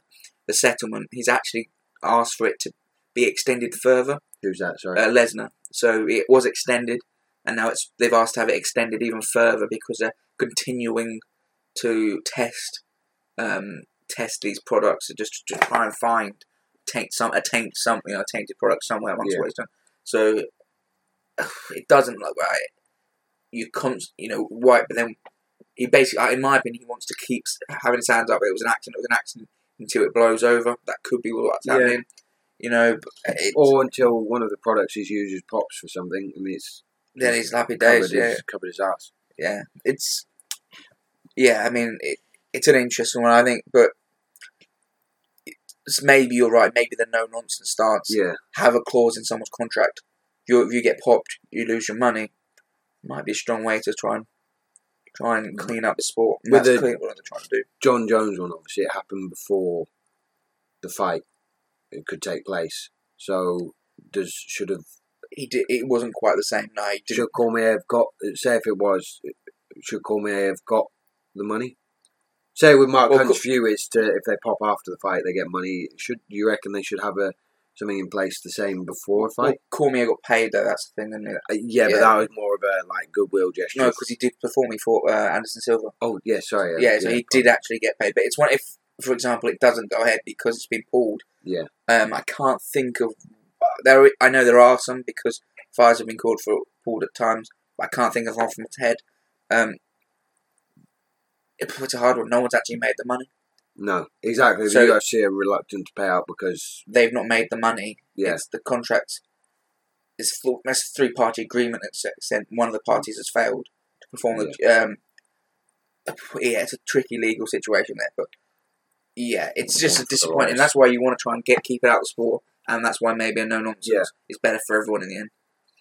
the settlement, he's actually asked for it to be extended further. Who's that? Sorry. uh, Lesnar. So it was extended, and now it's they've asked to have it extended even further because they're continuing to test um, test these products just to try and find taint some a taint some you know a tainted product somewhere amongst Yeah. what it's done. So it doesn't look right. You const, you know right, but then he basically, in my opinion, he wants to keep having his hands up. It was an accident. It was an accident until it blows over. That could be what's Yeah. happening. You know, or until one of the products he's used is pops for something. and it's then he's happy covered, days. Yeah, his, covered his ass. yeah, it's yeah. I mean, it, it's an interesting one, I think, but it's maybe you're right. Maybe the no nonsense stance. Yeah, Have a clause in someone's contract. You, if you get popped, you lose your money. Might be a strong way to try and try and clean up the sport. And With that's the- clearly what they're trying to do. Jon Jones one. Obviously, it happened before the fight it could take place. So does should have He did. It wasn't quite the same. No, he didn't. should Cormier have got say if it was should Cormier have got the money? Say with Mark Well, Hunt's Co- view is to if they pop after the fight they get money. Should you reckon they should have a something in place the same before a Well, fight? Cormier got paid though. That's the thing, didn't he? Uh, yeah, yeah. but that was more of a like goodwill gesture. No, because he did perform. He fought uh, Anderson Silva. oh yeah, sorry. uh, Yeah, so he did actually get paid. But it's one if, for example, it doesn't go ahead because it's been pulled. Yeah. Um, I can't think of there. I know there are some because fires have been called for pulled at times. But I can't think of one from its head. Um, it, it's a hard one. No one's actually made the money. No, exactly. So- the UFC are reluctant to pay out because They've not made the money. yeah, the contract. is full- a three party agreement. Extent one of the parties has failed to perform. The, um, yeah, it's a tricky legal situation there, but yeah, it's just disappointing. That's why you want to try and get keep it out of the sport, and that's why maybe a no nonsense Yeah. is better for everyone in the end.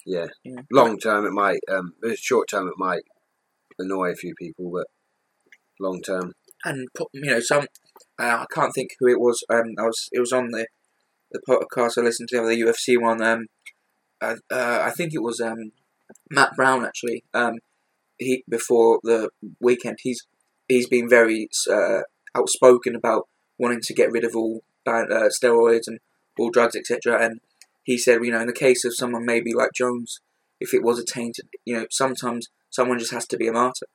yeah. Yeah. Long term, it might. Um, short term, it might annoy a few people, but long term, And you know, some uh, I can't think who it was. Um, I was it was on the the podcast I listened to the UFC one. Um, uh, uh, I think it was um Matt Brown actually. Um, he before the weekend, he's he's been very uh, outspoken about wanting to get rid of all uh, steroids and all drugs, etc. And he said, you know, in the case of someone maybe like Jones, if it was a tainted, you know, sometimes someone just has to be a martyr.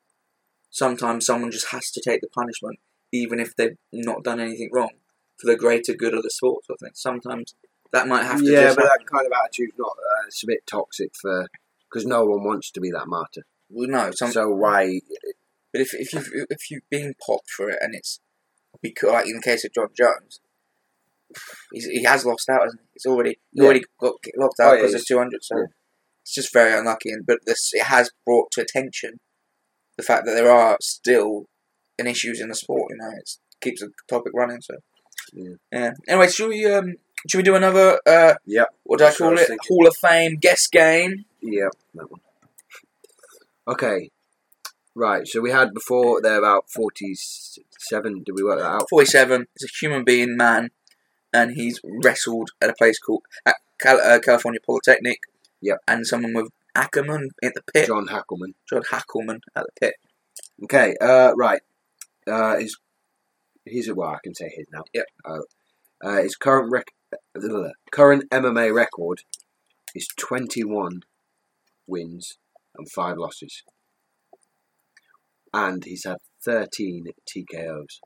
Sometimes someone just has to take the punishment, even if they've not done anything wrong, for the greater good of the sport. I think sometimes that might have to. yeah, just but happen. that kind of attitude's not. Uh, it's a bit toxic for because no one wants to be that martyr. well, no, some, so why? But if if you if you've been popped for it and it's because like in the case of Jon Jones, he's, he has lost out. Hasn't he? He's already he Yeah. already got locked Oh, out yeah, because he's- of two hundred. So yeah. it's just very unlucky. And but this it has brought to attention the fact that there are still an issues in the sport. You know, it keeps the topic running. So Yeah. Anyway, should we um should we do another uh Yeah. what do I call it thinking. Hall of Fame guest game? Yeah, that one. Okay, right. So we had before there about forty-seven. Did we work that out? 47 is a human being man and he's wrestled at a place called at Cal- uh, California Polytechnic. Yep. And someone with Hackleman at the pit, John, Hackleman. John Hackleman. Hackleman at the pit. Okay, uh, right. Uh, his he's a well, I can say his now. Yep. Uh, uh, his current rec- uh, current MMA record is twenty-one wins and five losses, and he's had thirteen TKOs.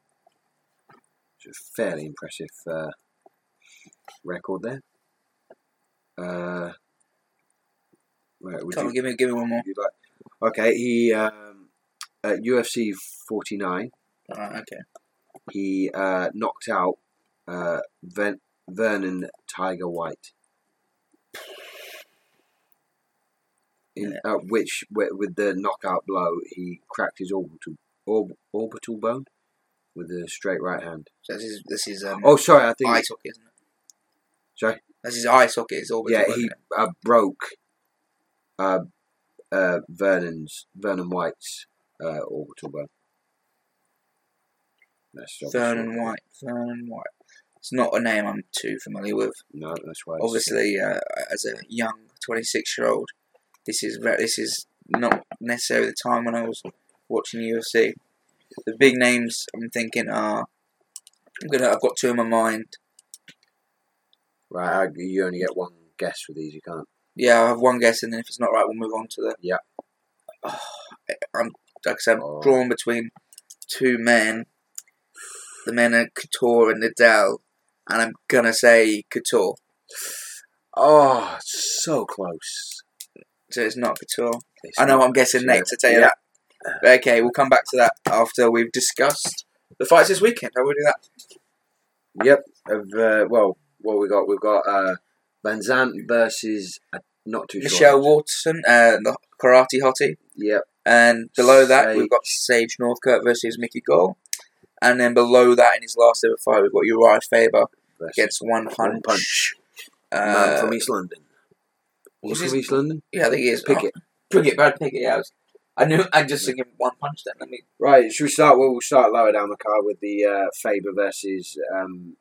So fairly impressive uh, record there. Uh, right, would Come you, give me give me one more. like? Okay, he um, at UFC forty-nine. Alright, okay. He uh, knocked out uh, Ven- Vernon Tiger White. In, uh, which, wi- with the knockout blow, he cracked his orbital orb, orbital bone with a straight right hand. So this is this is um Oh, sorry, I think. eye socket, isn't it? Sorry? This is eye socket, it's all yeah, he uh, broke uh, uh, Vernon's Vernon White's uh, orbital bone. Obviously- Vernon White. Vernon White. It's not a name I'm too familiar with. No, that's why. Obviously, uh, as a young 26 year old, this is ve- this is not necessarily the time when I was watching UFC. The big names I'm thinking are I'm gonna. I've got two in my mind. Right, I, you only get one guess with these. You can't. Yeah, I have one guess, and then if it's not right, we'll move on to the. Yeah. I'm like I said, I'm Oh. drawn between two men. The men are Couture and Nadal, and I'm gonna say Couture. Oh, so close. So it's not Couture. It's I know not- I'm guessing next. I tell you Yeah. that. But okay, we'll come back to that after we've discussed the fights this weekend. How will we do that? Yep. Of uh, well, what we got? We've got uh, VanZant versus uh, not too Michelle sure. Waterson, uh, the karate hottie, Yep. and below that Sage. we've got Sage Northcutt versus Mickey Gall, and then below that in his last ever fight we've got Uriah Faber against One Punch. One Punch. Uh, man from East London. was from East London? yeah, I think he is. Pickett. Oh, Pickett, Brad Pickett. Yeah, I, was, I knew. I just thinking One Punch. Then let me. Right. Should we start? Well, we'll start lower down the card with the uh, Faber versus um,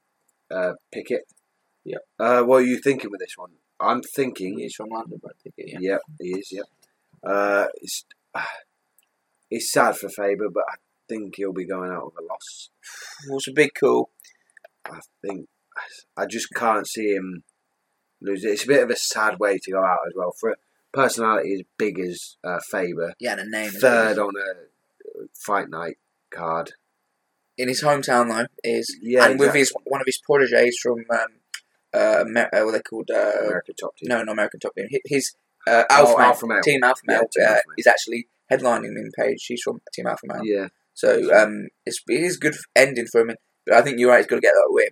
uh, Pickett. Yep. Uh, what are you thinking with this one? I'm thinking. He's from London, think it, yeah. Yep, he is. Yep. Uh, it's it's sad for Faber, but I think he'll be going out with a loss. Was a big call. I think I just can't see him lose it. It's a bit of a sad way to go out as well for a personality as big as uh, Faber. Yeah, and a name. Third on a fight night card. in his hometown though is Yeah, and with his one of his proteges from um, uh, Amer- uh, what they called uh, American top team. no, not American Top Team. Hi- His uh, Oh, Alpha, Male, Alpha Male. Team Alpha Yeah, Team uh, Alpha Male. is actually headlining in Paige. She's from Team Alpha Male. Yeah, So um, it's it is good ending for him. But I think you're right. He's got to get that win.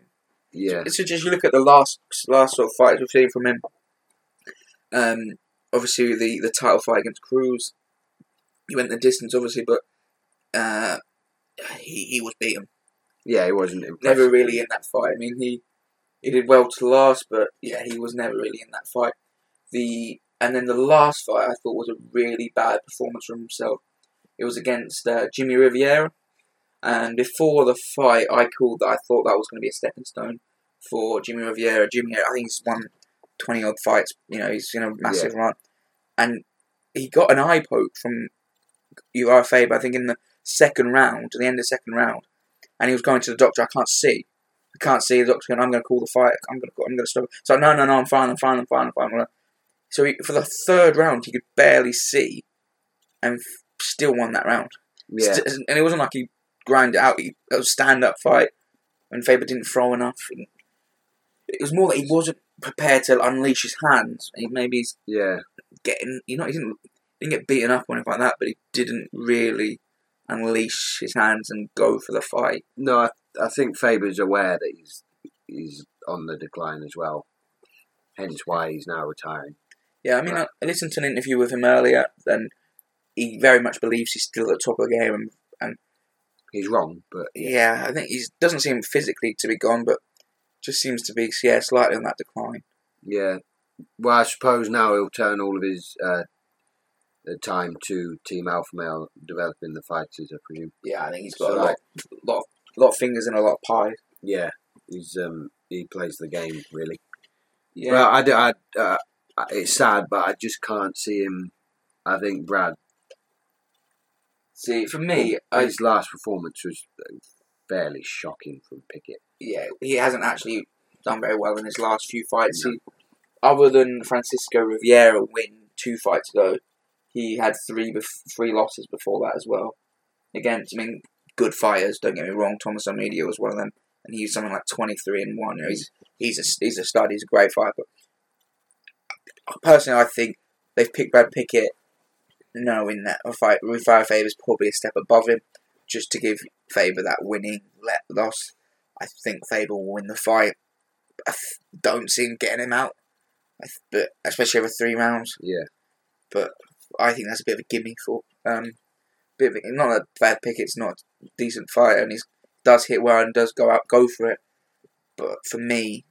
yeah, So just you look at the last last sort of fights we've seen from him. Um, obviously the the title fight against Cruz, he went the distance, obviously, but uh, he he was beaten. yeah. He wasn't impressive. Never really in that fight. I mean, he he did well to last, but yeah, he was never really in that fight. The and then the last fight I thought was a really bad performance from himself. It was against uh, Jimmy Rivera, and before the fight, I called that I thought that was going to be a stepping stone for Jimmy Rivera. Jimmy, I think he's won twenty odd fights. You know, he's in a massive run, and he got an eye poke from Uriah Faber. I think in the second round, to the end of the second round, and he was going to the doctor. I can't see. I can't see. The doctor's going. I'm going to call the fight. I'm going to. I'm going to stop. it." So no, no, no. I'm fine. I'm fine. I'm fine. I'm fine. So he, for the third round, he could barely see, and still won that round. Yeah, St- and it wasn't like he grind it out. He, it was a stand up fight, and Faber didn't throw enough. It was more that he wasn't prepared to unleash his hands. He maybe he's yeah, getting. You know, he didn't didn't get beaten up or anything like that, but he didn't really unleash his hands and go for the fight. No, I, I think Faber's aware that he's he's on the decline as well. Hence why he's now retiring. Yeah, I mean, I, I listened to an interview with him earlier, and he very much believes he's still at the top of the game. And He's wrong, but yeah, I think he doesn't seem physically to be gone, but just seems to be yeah slightly on that decline. yeah. Well, I suppose now he'll turn all of his uh, time to Team Alpha Male developing the fighters, I presume. Yeah, I think he's got So, a lot, lot, of, lot of fingers and a lot of pie. Yeah, he's um he plays the game really. Yeah, Well, I, I, uh, it's sad, but I just can't see him. I think Brad, see, for me, I, his last performance was uh, fairly shocking from Pickett. yeah, he hasn't actually done very well in his last few fights. He, other than Francisco Rivera win two fights ago, he had three bef- three losses before that as well. Against, I mean, good fighters. Don't get me wrong. Thomas Almeida was one of them, and he's was something like twenty three and one. You know, he's he's a he's a stud. He's a great fighter. But personally, I think they've picked Brad Pickett, knowing that a fight Rufaro Faber's probably a step above him, just to give Faber that winning let loss. I think Faber will win the fight. I don't see him getting him out, I th- but especially over three rounds. Yeah, But I think that's a bit of a gimme for um, bit of a, not that Brad Pickett's not a decent fight, and he does hit well and does go out go for it, but for me,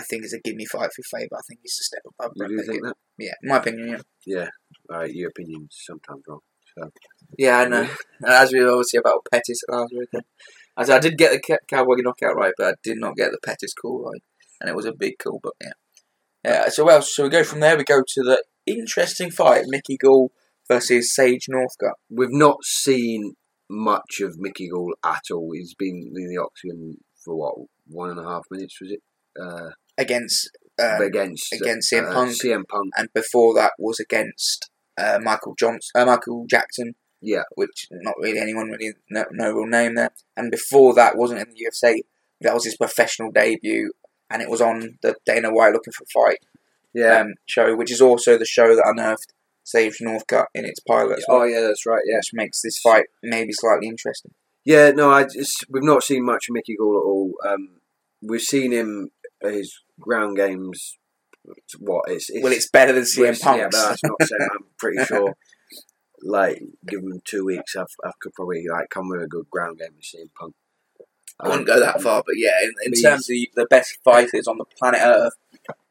I think it's a gimme fight for Faber. I think he's a step above you Brad do Pickett. think that? Yeah, my opinion. Yeah, Yeah. All right, your opinion's sometimes wrong. So yeah, I know. And as we obviously about Pettis last week, I said I did get the Cowboy knockout right, but I did not get the Pettis call right, and it was a big call. But yeah, yeah. So well, so we go from there. We go to the interesting fight: Mickey Gall versus Sage Northcutt. we've not seen much of Mickey Gall at all. He's been in the octagon for what one and a half minutes was it? Uh, against um, against against CM uh, Punk. CM Punk. and before that was against uh, Michael Johnson, uh, Michael Jackson, Yeah, which not really anyone really no, no real name there. And before that wasn't in the UFC. That was his professional debut, and it was on the Dana White Looking for Fight yeah. um, show, which is also the show that unearthed Sage Northcutt in its pilot, as well, oh yeah, that's right. Yeah, which makes this fight maybe slightly interesting. yeah. No, I just we've not seen much of Mickey Gall at all. Um, we've seen him his ground games. What it's, it's well, it's better than CM Punk. Yeah, but that's not saying I'm pretty sure. Like, give him two weeks, I've, I could probably like come with a good ground game with CM Punk. I wouldn't go that Um, far, but yeah, in, in terms of the, the best fighters on the planet Earth,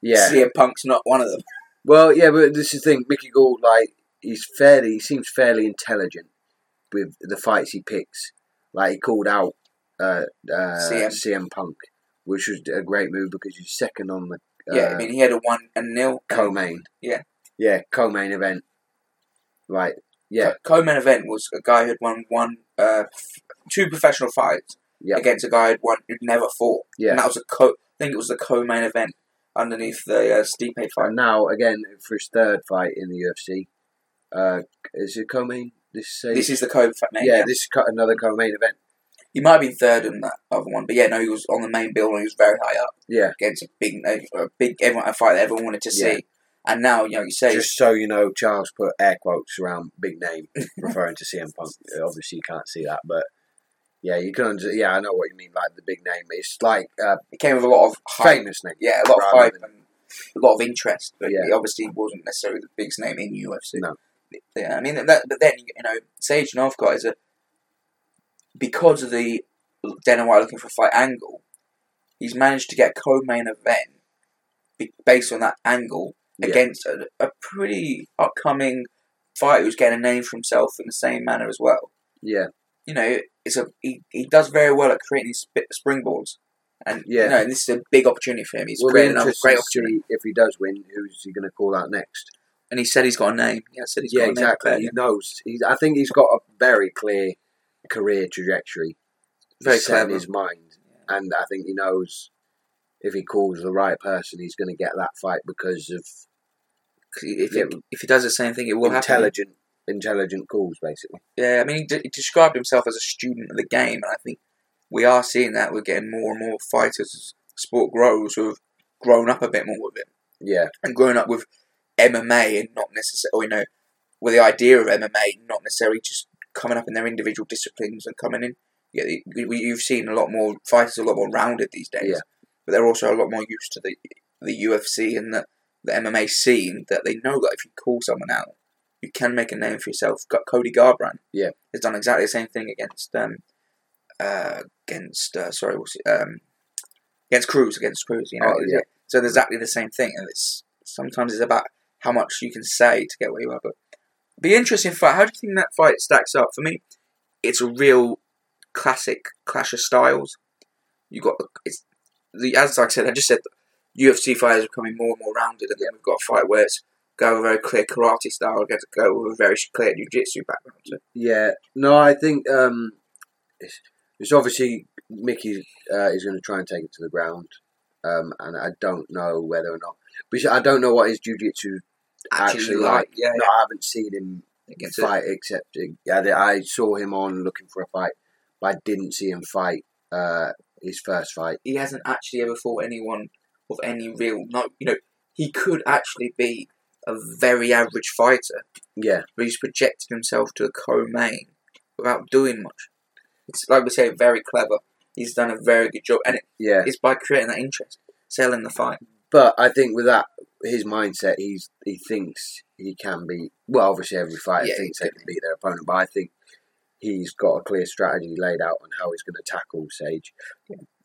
Yeah. CM Punk's not one of them. Well, yeah, but this is the thing. Mickey Gall, like, he's fairly, he seems fairly intelligent with the fights he picks. Like, he called out uh, uh, CM. CM. Punk which was a great move because he's second on the uh, yeah, I mean, he had a one and nil. co-main. Yeah. yeah, co-main event. Right, yeah, Co main event was a guy who had won one, uh, f- two professional fights Yeah. against a guy who'd, won, who'd never fought. yeah. And that was a co. I think it was the co main event underneath the uh, Stipe fight. And now again for his third fight in the UFC, uh, is it co-main this stage? This is the co main. yeah, this is co- another co-main event. He might have been third in that other one, but yeah, no, he was on the main bill and he was very high up Yeah, against a big, a big everyone, a fight that everyone wanted to see. Yeah. And now, you know, you say just so you know, Charles put air quotes around big name referring to CM Punk. Obviously, you can't see that, but yeah, you can. Under- yeah, I know what you mean. Like the big name, it's like uh, it came with a lot of hype. famous name. Yeah, a lot of hype than- and a lot of interest, but Yeah. he obviously wasn't necessarily the biggest name in UFC. No. Yeah, I mean, that, but then you know, Sage Northcutt is a because of the Dana White looking for a fight angle, he's managed to get a co-main event based on that angle Yeah. against a, a pretty upcoming fighter who's getting a name for himself in the same manner as well. Yeah, You know, it's a he, he does very well at creating sp- springboards. And Yeah. you know, this is a big opportunity for him. He's we'll creating another great opportunity. if he does win. Who's he going to call out next? And he said he's got a name. Yeah, said he's yeah, got a name. exactly. prepared, He knows. He's, I think he's got a very clear career trajectory Very set in his mind, and I think he knows if he calls the right person, he's going to get that fight because of If, Yeah. it, if he does the same thing, it will happen. intelligent, intelligent calls, basically. Yeah, I mean, he, d- he described himself as a student of the game, and I think we are seeing that. We're getting more and more fighters as sport grows who have grown up a bit more with it Yeah, and grown up with MMA and not necessarily, you know, with the idea of MMA, not necessarily just coming up in their individual disciplines and coming in. Yeah, you've seen a lot more fighters, a lot more rounded these days, Yeah. but they're also a lot more used to the the UFC and the, the MMA scene that they know that if you call someone out, you can make a name for yourself. Got Cody Garbrandt, Yeah. has done exactly the same thing against um uh against uh, sorry what's it, um against Cruz against Cruz. You know, Oh, yeah. so exactly the same thing, and it's sometimes it's about how much you can say to get where you are. But be interesting fight. How do you think that fight stacks up? For me, it's a real classic clash of styles. You got the it's the as I said, I just said UFC fighters are becoming more and more rounded, and then we've got a fight where it's go with a very clear karate style, get to go with a very clear jiu-jitsu background. So, yeah. No, I think um, it's, it's obviously Mickey uh, is going to try and take it to the ground, um, and I don't know whether or not. I don't know what his jiu-jitsu actually like. yeah, No, I haven't seen him yeah. Against it. fight except yeah, I saw him on looking for a fight, but I didn't see him fight uh, his first fight. he hasn't actually ever fought anyone of any real no you know he could actually be a very average fighter Yeah, but he's projected himself to a co-main without doing much it's like we say very clever he's done a very good job and it, yeah. it's by creating that interest selling the fight But I think with that, his mindset, he's he thinks he can beat. Well, obviously every fighter Yeah, thinks they can beat their opponent, but I think he's got a clear strategy laid out on how he's going to tackle Sage,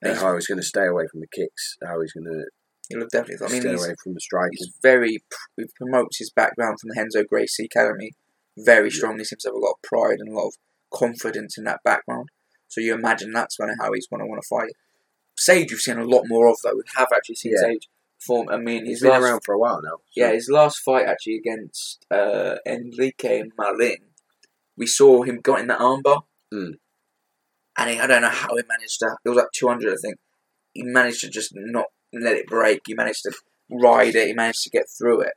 and how he's going to stay away from the kicks, how he's going to he'll have definitely. I mean stay away from the striking. he's very he promotes his background from the Renzo Gracie Academy very strongly seems to have a lot of pride and a lot of confidence in that background. So you imagine that's kind of how he's going to want to fight. Sage you've seen a lot more of though. We have actually seen Yeah. Sage perform I mean He's been last around for a while now. so- Yeah, his last fight actually against uh, Enrique Marin, we saw him got in that armbar, Mm. and he, I don't know how he managed to. It was like two hundred, I think. He managed to just not let it break. He managed to ride it. He managed to get through it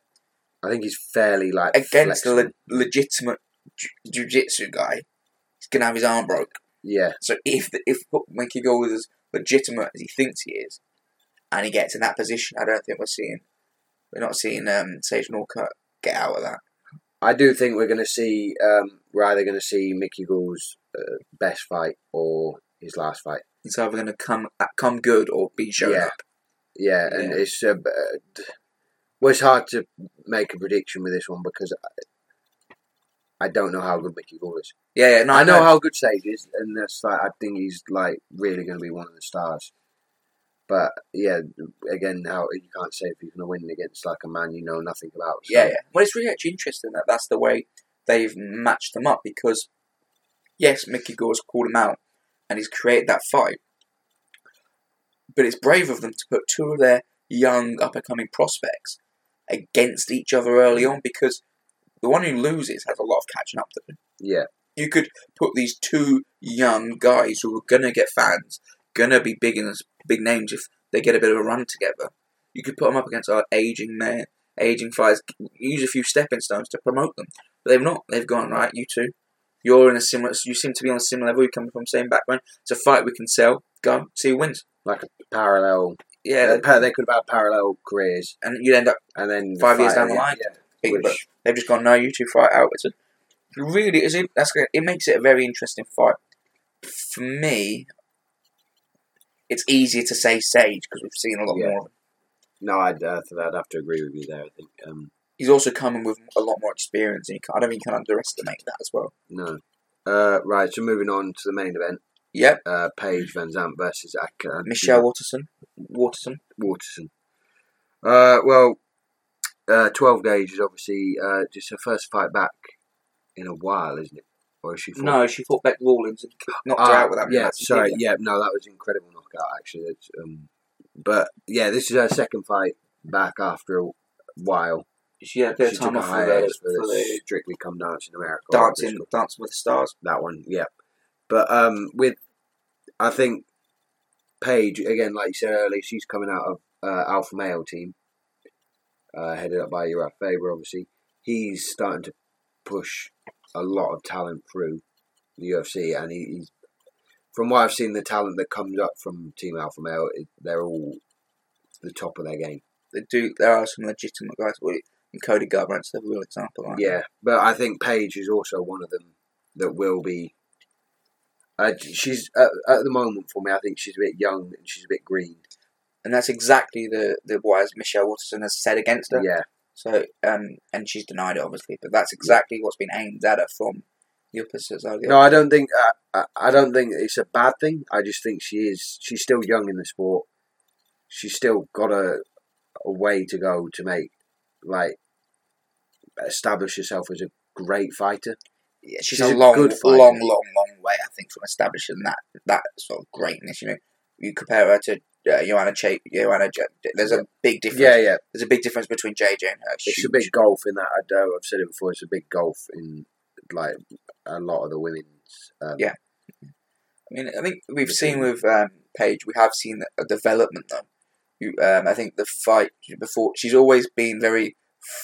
I think he's fairly like against a le- legitimate ju- jiu-jitsu guy. He's gonna have his arm broke. yeah, So if the, if Mickey Gall is as legitimate as he thinks he is, and he gets in that position, I don't think we're seeing we're not seeing um, Sage Northcutt get out of that. I do think we're going to see. Um, we're either going to see Mickey Gall's uh, best fight or his last fight. It's either going to come uh, come good or be shown Yeah. up. Yeah, and Yeah. it's uh, well, it's hard to make a prediction with this one because I, I don't know how good Mickey Gall is. Yeah, yeah, no, I know how good Sage is, and that's like I think he's like really going to be one of the stars. But yeah, again, how you can't say if you're going to win against like a man you know nothing about. so- Yeah, yeah. Well, it's really actually interesting that that's the way they've matched them up because, yes, Mickey Gall's called him out and he's created that fight. but it's brave of them to put two of their young up and coming prospects against each other early on because the one who loses has a lot of catching up to do. Yeah, You could put these two young guys who are gonna get fans, gonna be big in big names if they get a bit of a run together. You could put them up against our aging men, aging fighters. Use a few stepping stones to promote them, but they've not. They've gone right. You two, you're in a similar. You seem to be on a similar level. You come from the same background. It's a fight we can sell. Go see who wins. like a parallel. Yeah, uh, they, they could have had parallel careers, and you'd end up and then Five years down the line. Yeah, big, which- they've just gone. No, you two fight out. It's a really is it. That's it makes it a very interesting fight. For me, it's easier to say Sage because we've seen a lot Yeah. more. of him. no, I'd, uh, I'd have to agree with you there. I think um, He's also coming with a lot more experience, and I don't think you can underestimate that as well. no. Uh, right, so moving on to the main event, Yep, uh, Paige VanZant versus Aka Michelle Waterson. Waterson. Waterson. Uh, well, uh, 12 gauge is obviously uh, just her first fight back in a while, isn't it? Or is she fought- No, she fought Bec Rawlings and knocked her Ah, out with that. Yeah, sorry. Yeah, no, that was incredible actually. It's, um, but yeah, this is her second fight back after a while. She had a bit She of time off for the, for, the Strictly Come Dancing America. dancing, dancing with the stars. that one, yeah. But um, with, I think Paige again, like you said earlier, she's coming out of uh, Alpha Male team, uh, headed up by Uriah Faber. Obviously, he's starting to push a lot of talent through the UFC, and he, he's from what I've seen, the talent that comes up from Team Alpha Male, they're all the top of their game. They do. There are some legitimate guys. And Cody Garbrandt's a real example. Yeah, but I think Paige is also one of them that will be. Uh, she's at, at the moment for me. I think she's a bit young and she's a bit green. and that's exactly the the what as Michelle Waterson has said against her. Yeah, So um, and she's denied it obviously, but that's exactly what's been aimed at her from the opposite side. The no, I don't think. Uh, I, I don't think it's a bad thing. I just think she is. She's still young in the sport. She's still got a, a way to go to make like establish herself as a great fighter. yeah, she's, she's a a long, good long, long, long way. I think from establishing that that sort of greatness. You know, you compare her to uh, Joanna Ch- Joanna. J- There's a big difference. Yeah, yeah. There's a big difference between JJ and her. It's a big gulf in that. I know I've said it before. It's a big gulf in like a lot of the women's. Um, Yeah. I mean, I think we've seen with um, Paige, we have seen a development though. You, um, I think the fight before she's always been very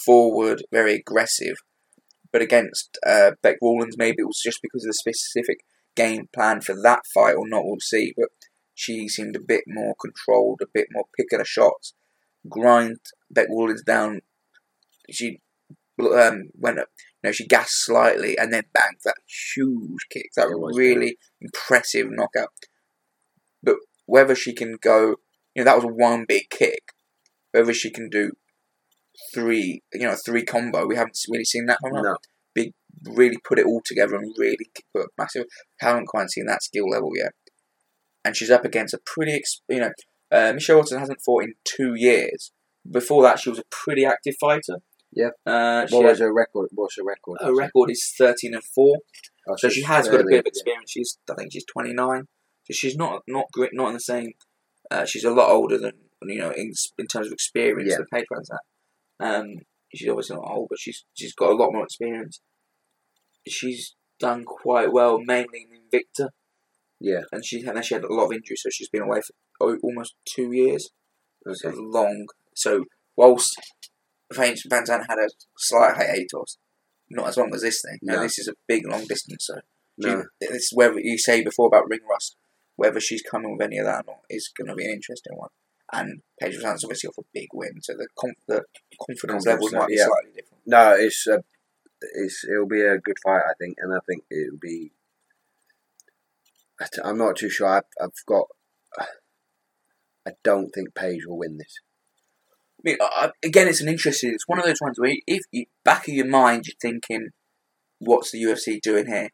forward, very aggressive, but against uh, Bec Rawlings, maybe it was just because of the specific game plan for that fight or not. We'll see, but she seemed a bit more controlled, a bit more picking her shots, grind Bec Rawlings down. She um, went up you know, she gasped slightly and then bang, that huge kick. That really impressive knockout. But whether she can go, you know, that was one big kick. Whether she can do three, you know, three combo, we haven't really seen that from her. No. Really put it all together and really put a massive. Haven't quite seen that skill level yet. And she's up against a pretty, ex- you know, uh, Michelle Watson hasn't fought in two years. Before that, she was a pretty active fighter. Yeah. Uh, What had- was her record? What's her record? her record is 13 and 4. Oh, So she has got a bit of experience. She's, I think she's 29. So she's not not great, not in the same. Uh, she's a lot older than you know in, in terms of experience. Yeah. The page runs that. Um, she's obviously not old, but she's she's got a lot more experience. She's done quite well, mainly in Invicta, Yeah. and she and then she had a lot of injuries, so she's been away for almost two years. Okay. long. So whilst Van VanZant had a slight hiatus, not as long as this thing. No. this is a big long distance, so No. she, this is whether you say before about ring rust, whether she's coming with any of that or not is going to be an interesting one. And Paige Van's obviously off a big win, so the com- the confidence Confidence levels might be yeah. slightly different. No, it's a, it's it'll be a good fight, I think, and I think it'll be. I t- I'm not too sure. I've, I've got. I don't think Paige will win this. I mean, I, again, it's an interesting. It's one of those ones where if you back of your mind you're thinking, "What's the UFC doing here?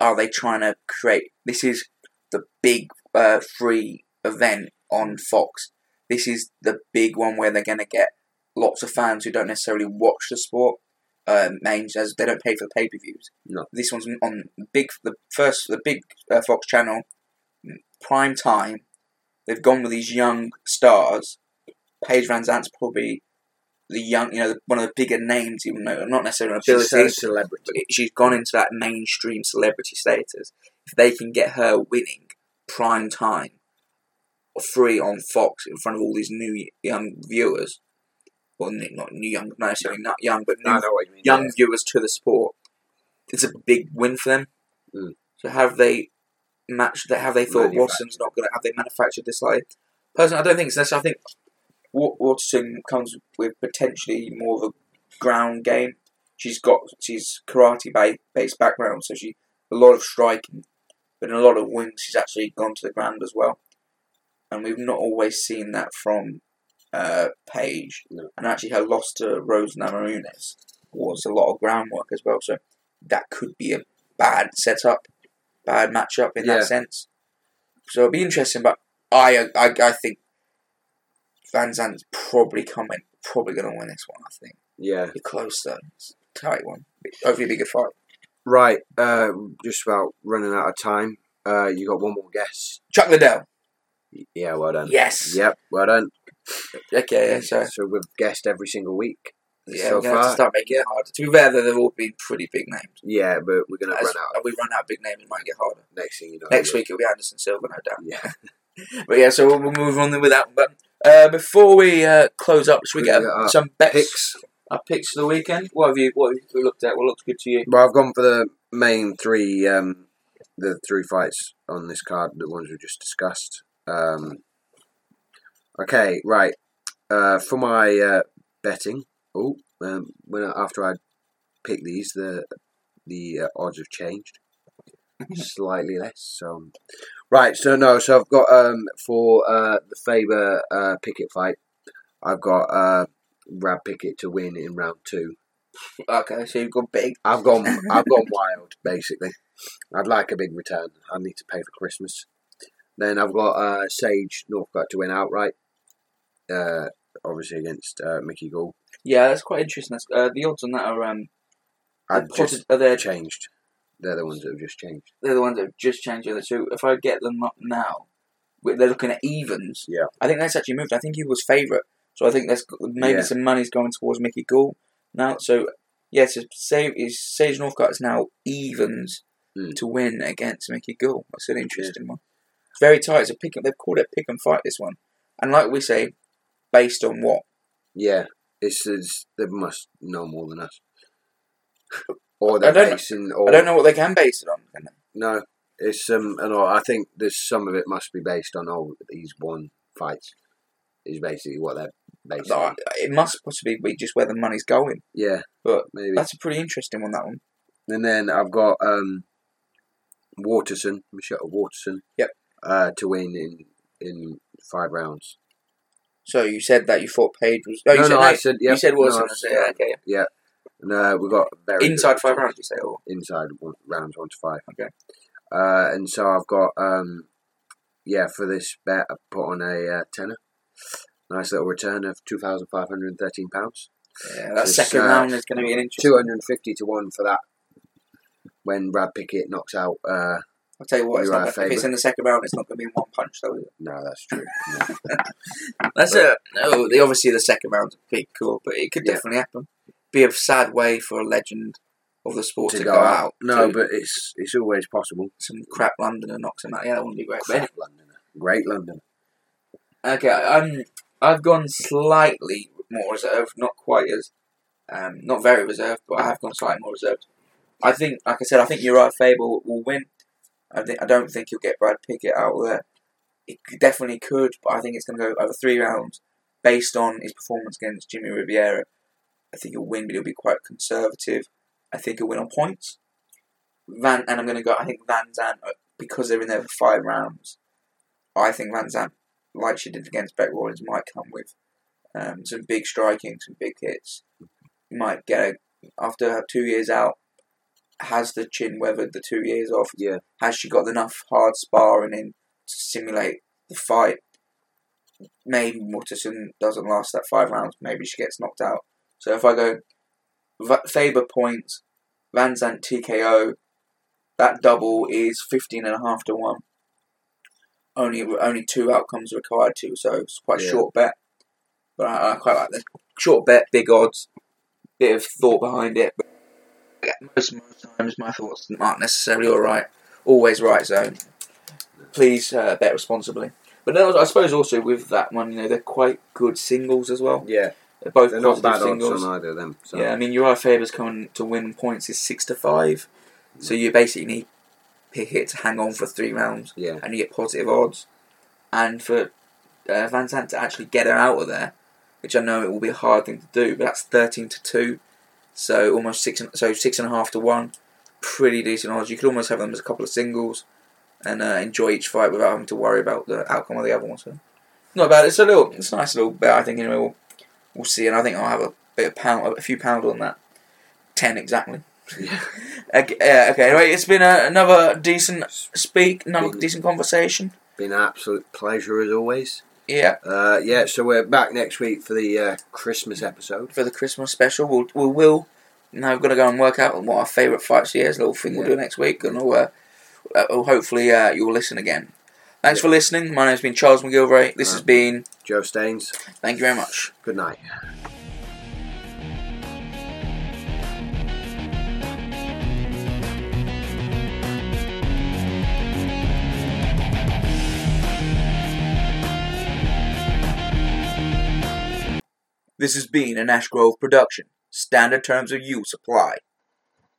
Are they trying to create? This is the big uh, free event on Fox. This is the big one where they're going to get lots of fans who don't necessarily watch the sport. Um, names as they don't pay for the pay per views. No. this one's on big the first the big uh, Fox channel, prime time. they've gone with these young stars. Paige VanZant's probably the young, you know, one of the bigger names, even though not necessarily an She's ability. a celebrity. she's gone into that mainstream celebrity status. If they can get her winning prime time, free on Fox in front of all these new young viewers, well, not new young, not necessarily not young, but new you mean. young yeah. viewers to the sport, it's a big win for them. Mm. So have they matched that? Have they thought Waterson's not going to? Have they manufactured this like? Personally, I don't think so. I think Wa- Waterson comes with potentially more of a ground game. She's got she's karate ba- based background, so she a lot of striking, but in a lot of wins she's actually gone to the ground as well. And we've not always seen that from uh, Paige. No. And actually, her loss to Rose Namajunas was a lot of groundwork as well. So that could be a bad setup, bad matchup in Yeah. that sense. So it'll be interesting, but I I, I think VanZant's probably coming, probably going to win this one. I think Yeah. be close though, it's a tight one. Hopefully, be a good fight. Right. Uh, just about running out of time. Uh, you got one more guess. Chuck Liddell. Yeah. Well done. Yes. Yep. Well done. Okay. Yeah. So So we've guessed every single week. yeah, so we're gonna have to start making it harder. To be fair, though, they've all been pretty big names. Yeah, but we're gonna As run out. we run out of big names, it might get harder. Next thing you know. Next week it'll be Anderson Silva, no doubt. Yeah. But yeah, so we'll, we'll move on then with that. one. But uh, before we uh, close up, should we get Yeah, uh, uh, some bets? Picks. Our picks for the weekend. What have you? What have you looked at? What looks good to you? Well, I've gone for the main three, um, the three fights on this card, the ones we just discussed. Um, okay, right. Uh, for my uh, betting, oh, um, when after I picked these, the the uh, odds have changed slightly less. So, right. So no. So I've got um, for uh, the Faber uh, Pickett fight, I've got uh, Brad Pickett to win in round two. Okay, so you've got big. I've gone. I've gone wild. Basically, I'd like a big return. I need to pay for Christmas. Then I've got uh, Sage Northcutt to win outright. Uh, obviously against uh, Mickey Gall. Yeah, that's quite interesting. That's, uh, the odds on that are um, I've are they changed. They're the ones that have just changed. they're the ones that have just changed the other two. If I get them up now, they're looking at evens. Yeah. I think that's actually moved. I think he was favourite, so I think there's maybe Yeah. some money's going towards Mickey Gall now. So yes, yeah, so Sage, is Sage Northcutt is now evens Hmm. to win against Mickey Gall. That's an interesting one. It's very tight. It's a pick. They've called it pick and fight this one, and like we say, based on what Yeah, it's, it's they must know more than us. Or I they're don't- basing. Or, I don't know what they can base it on. No, it's um. And I think there's some of it must be based on all these one fights. Is basically what they're based No, on. it must possibly be just where the money's going. Yeah, But maybe. that's a pretty interesting one. That one. And then I've got um, Waterson, Michelle Waterson. Yep. Uh, to win in in five rounds. So you said that you thought Paige was. Oh, you no, said no, no, I said you said no, I say yeah, okay. And uh, we got very Inside five rounds, you say, or Inside one, rounds one to five. Okay. Uh, and so I've got um, yeah for this bet I put on a uh, tenner. Nice little return of two thousand five hundred and thirteen pounds. yeah, that It's, second uh, round is going to be an interesting. Two hundred and fifty to one for that. When Brad Pickett knocks out, uh, I'll tell you what, it's not, our if it's in the second round, it's not going to be in one punch, though. Is it? no, that's true. No. That's a No, the, obviously the second round's pretty cool, but it could Yeah. definitely happen. Be a sad way for a legend of the sport to, go, out. No, to but it's it's always possible. some crap Londoner knocks him out. Yeah, that wouldn't be great. Crap Londoner, great Londoner. Okay, um, I've gone slightly more reserved, not quite as, um, not very reserved, but I have gone slightly more reserved. I think, like I said, I think Uriah Faber will, will win. I think I don't think he'll get Brad Pickett out there. He could- definitely could, but I think it's going to go over three rounds based on his performance against Jimmie Rivera. I think he'll win, but he'll be quite conservative. I think he'll win on points. Van and I'm going to go. I think VanZant uh, because they're in there for five rounds. I think VanZant like she did against Bec Rawlings, might come with um, some big striking, some big hits. You might get a, after her two years out. Has the chin weathered the two years off? Yeah, Has she got enough hard sparring in to simulate the fight? Maybe Waterson doesn't last that five rounds. Maybe she gets knocked out. So if I go Faber points, VanZant TKO, that double is 15 and a half to 1. only only two outcomes required to, so it's quite a Yeah. short bet. But I, I quite like this short bet, big odds, bit of thought behind it. But most most times my thoughts aren't necessarily all right, always right. So please uh, bet responsibly. But then I suppose also with that one, you know, they're quite good singles as well. Yeah, They're both they're not bad singles. odds on either of them. So. Yeah, I mean Uriah Faber's coming to win points is six to five, so you basically need Pickett to hang on for three rounds, yeah, and you get positive odds. And for uh, VanZant to actually get her out of there, which I know it will be a hard thing to do, but that's thirteen to two, so almost six, so six and a half to one, pretty decent odds. You could almost have them as a couple of singles, and uh, enjoy each fight without having to worry about the outcome of the other one. So not bad. It's a little, it's a nice little bet. I think anyway. We'll, we'll see, and I think I'll have a bit of pound, a few pound on that. Ten exactly. yeah. Okay, yeah, okay. Anyway, it's been a, another decent speak, another Been- decent conversation. Been an absolute pleasure as always. Yeah, Uh, yeah, so we're back next week for the uh, Christmas episode. for the Christmas special, we'll we will now we're gonna go and work out what our favourite fights is. Little thing we'll do next week, and we'll, uh, uh, hopefully uh, you'll listen again. Thanks for listening. My name's been Charles McGillivray. This has Uh, been. Joe Staines, Thank you very much. good night. This has been an Ash Grove production. Standard terms of use apply.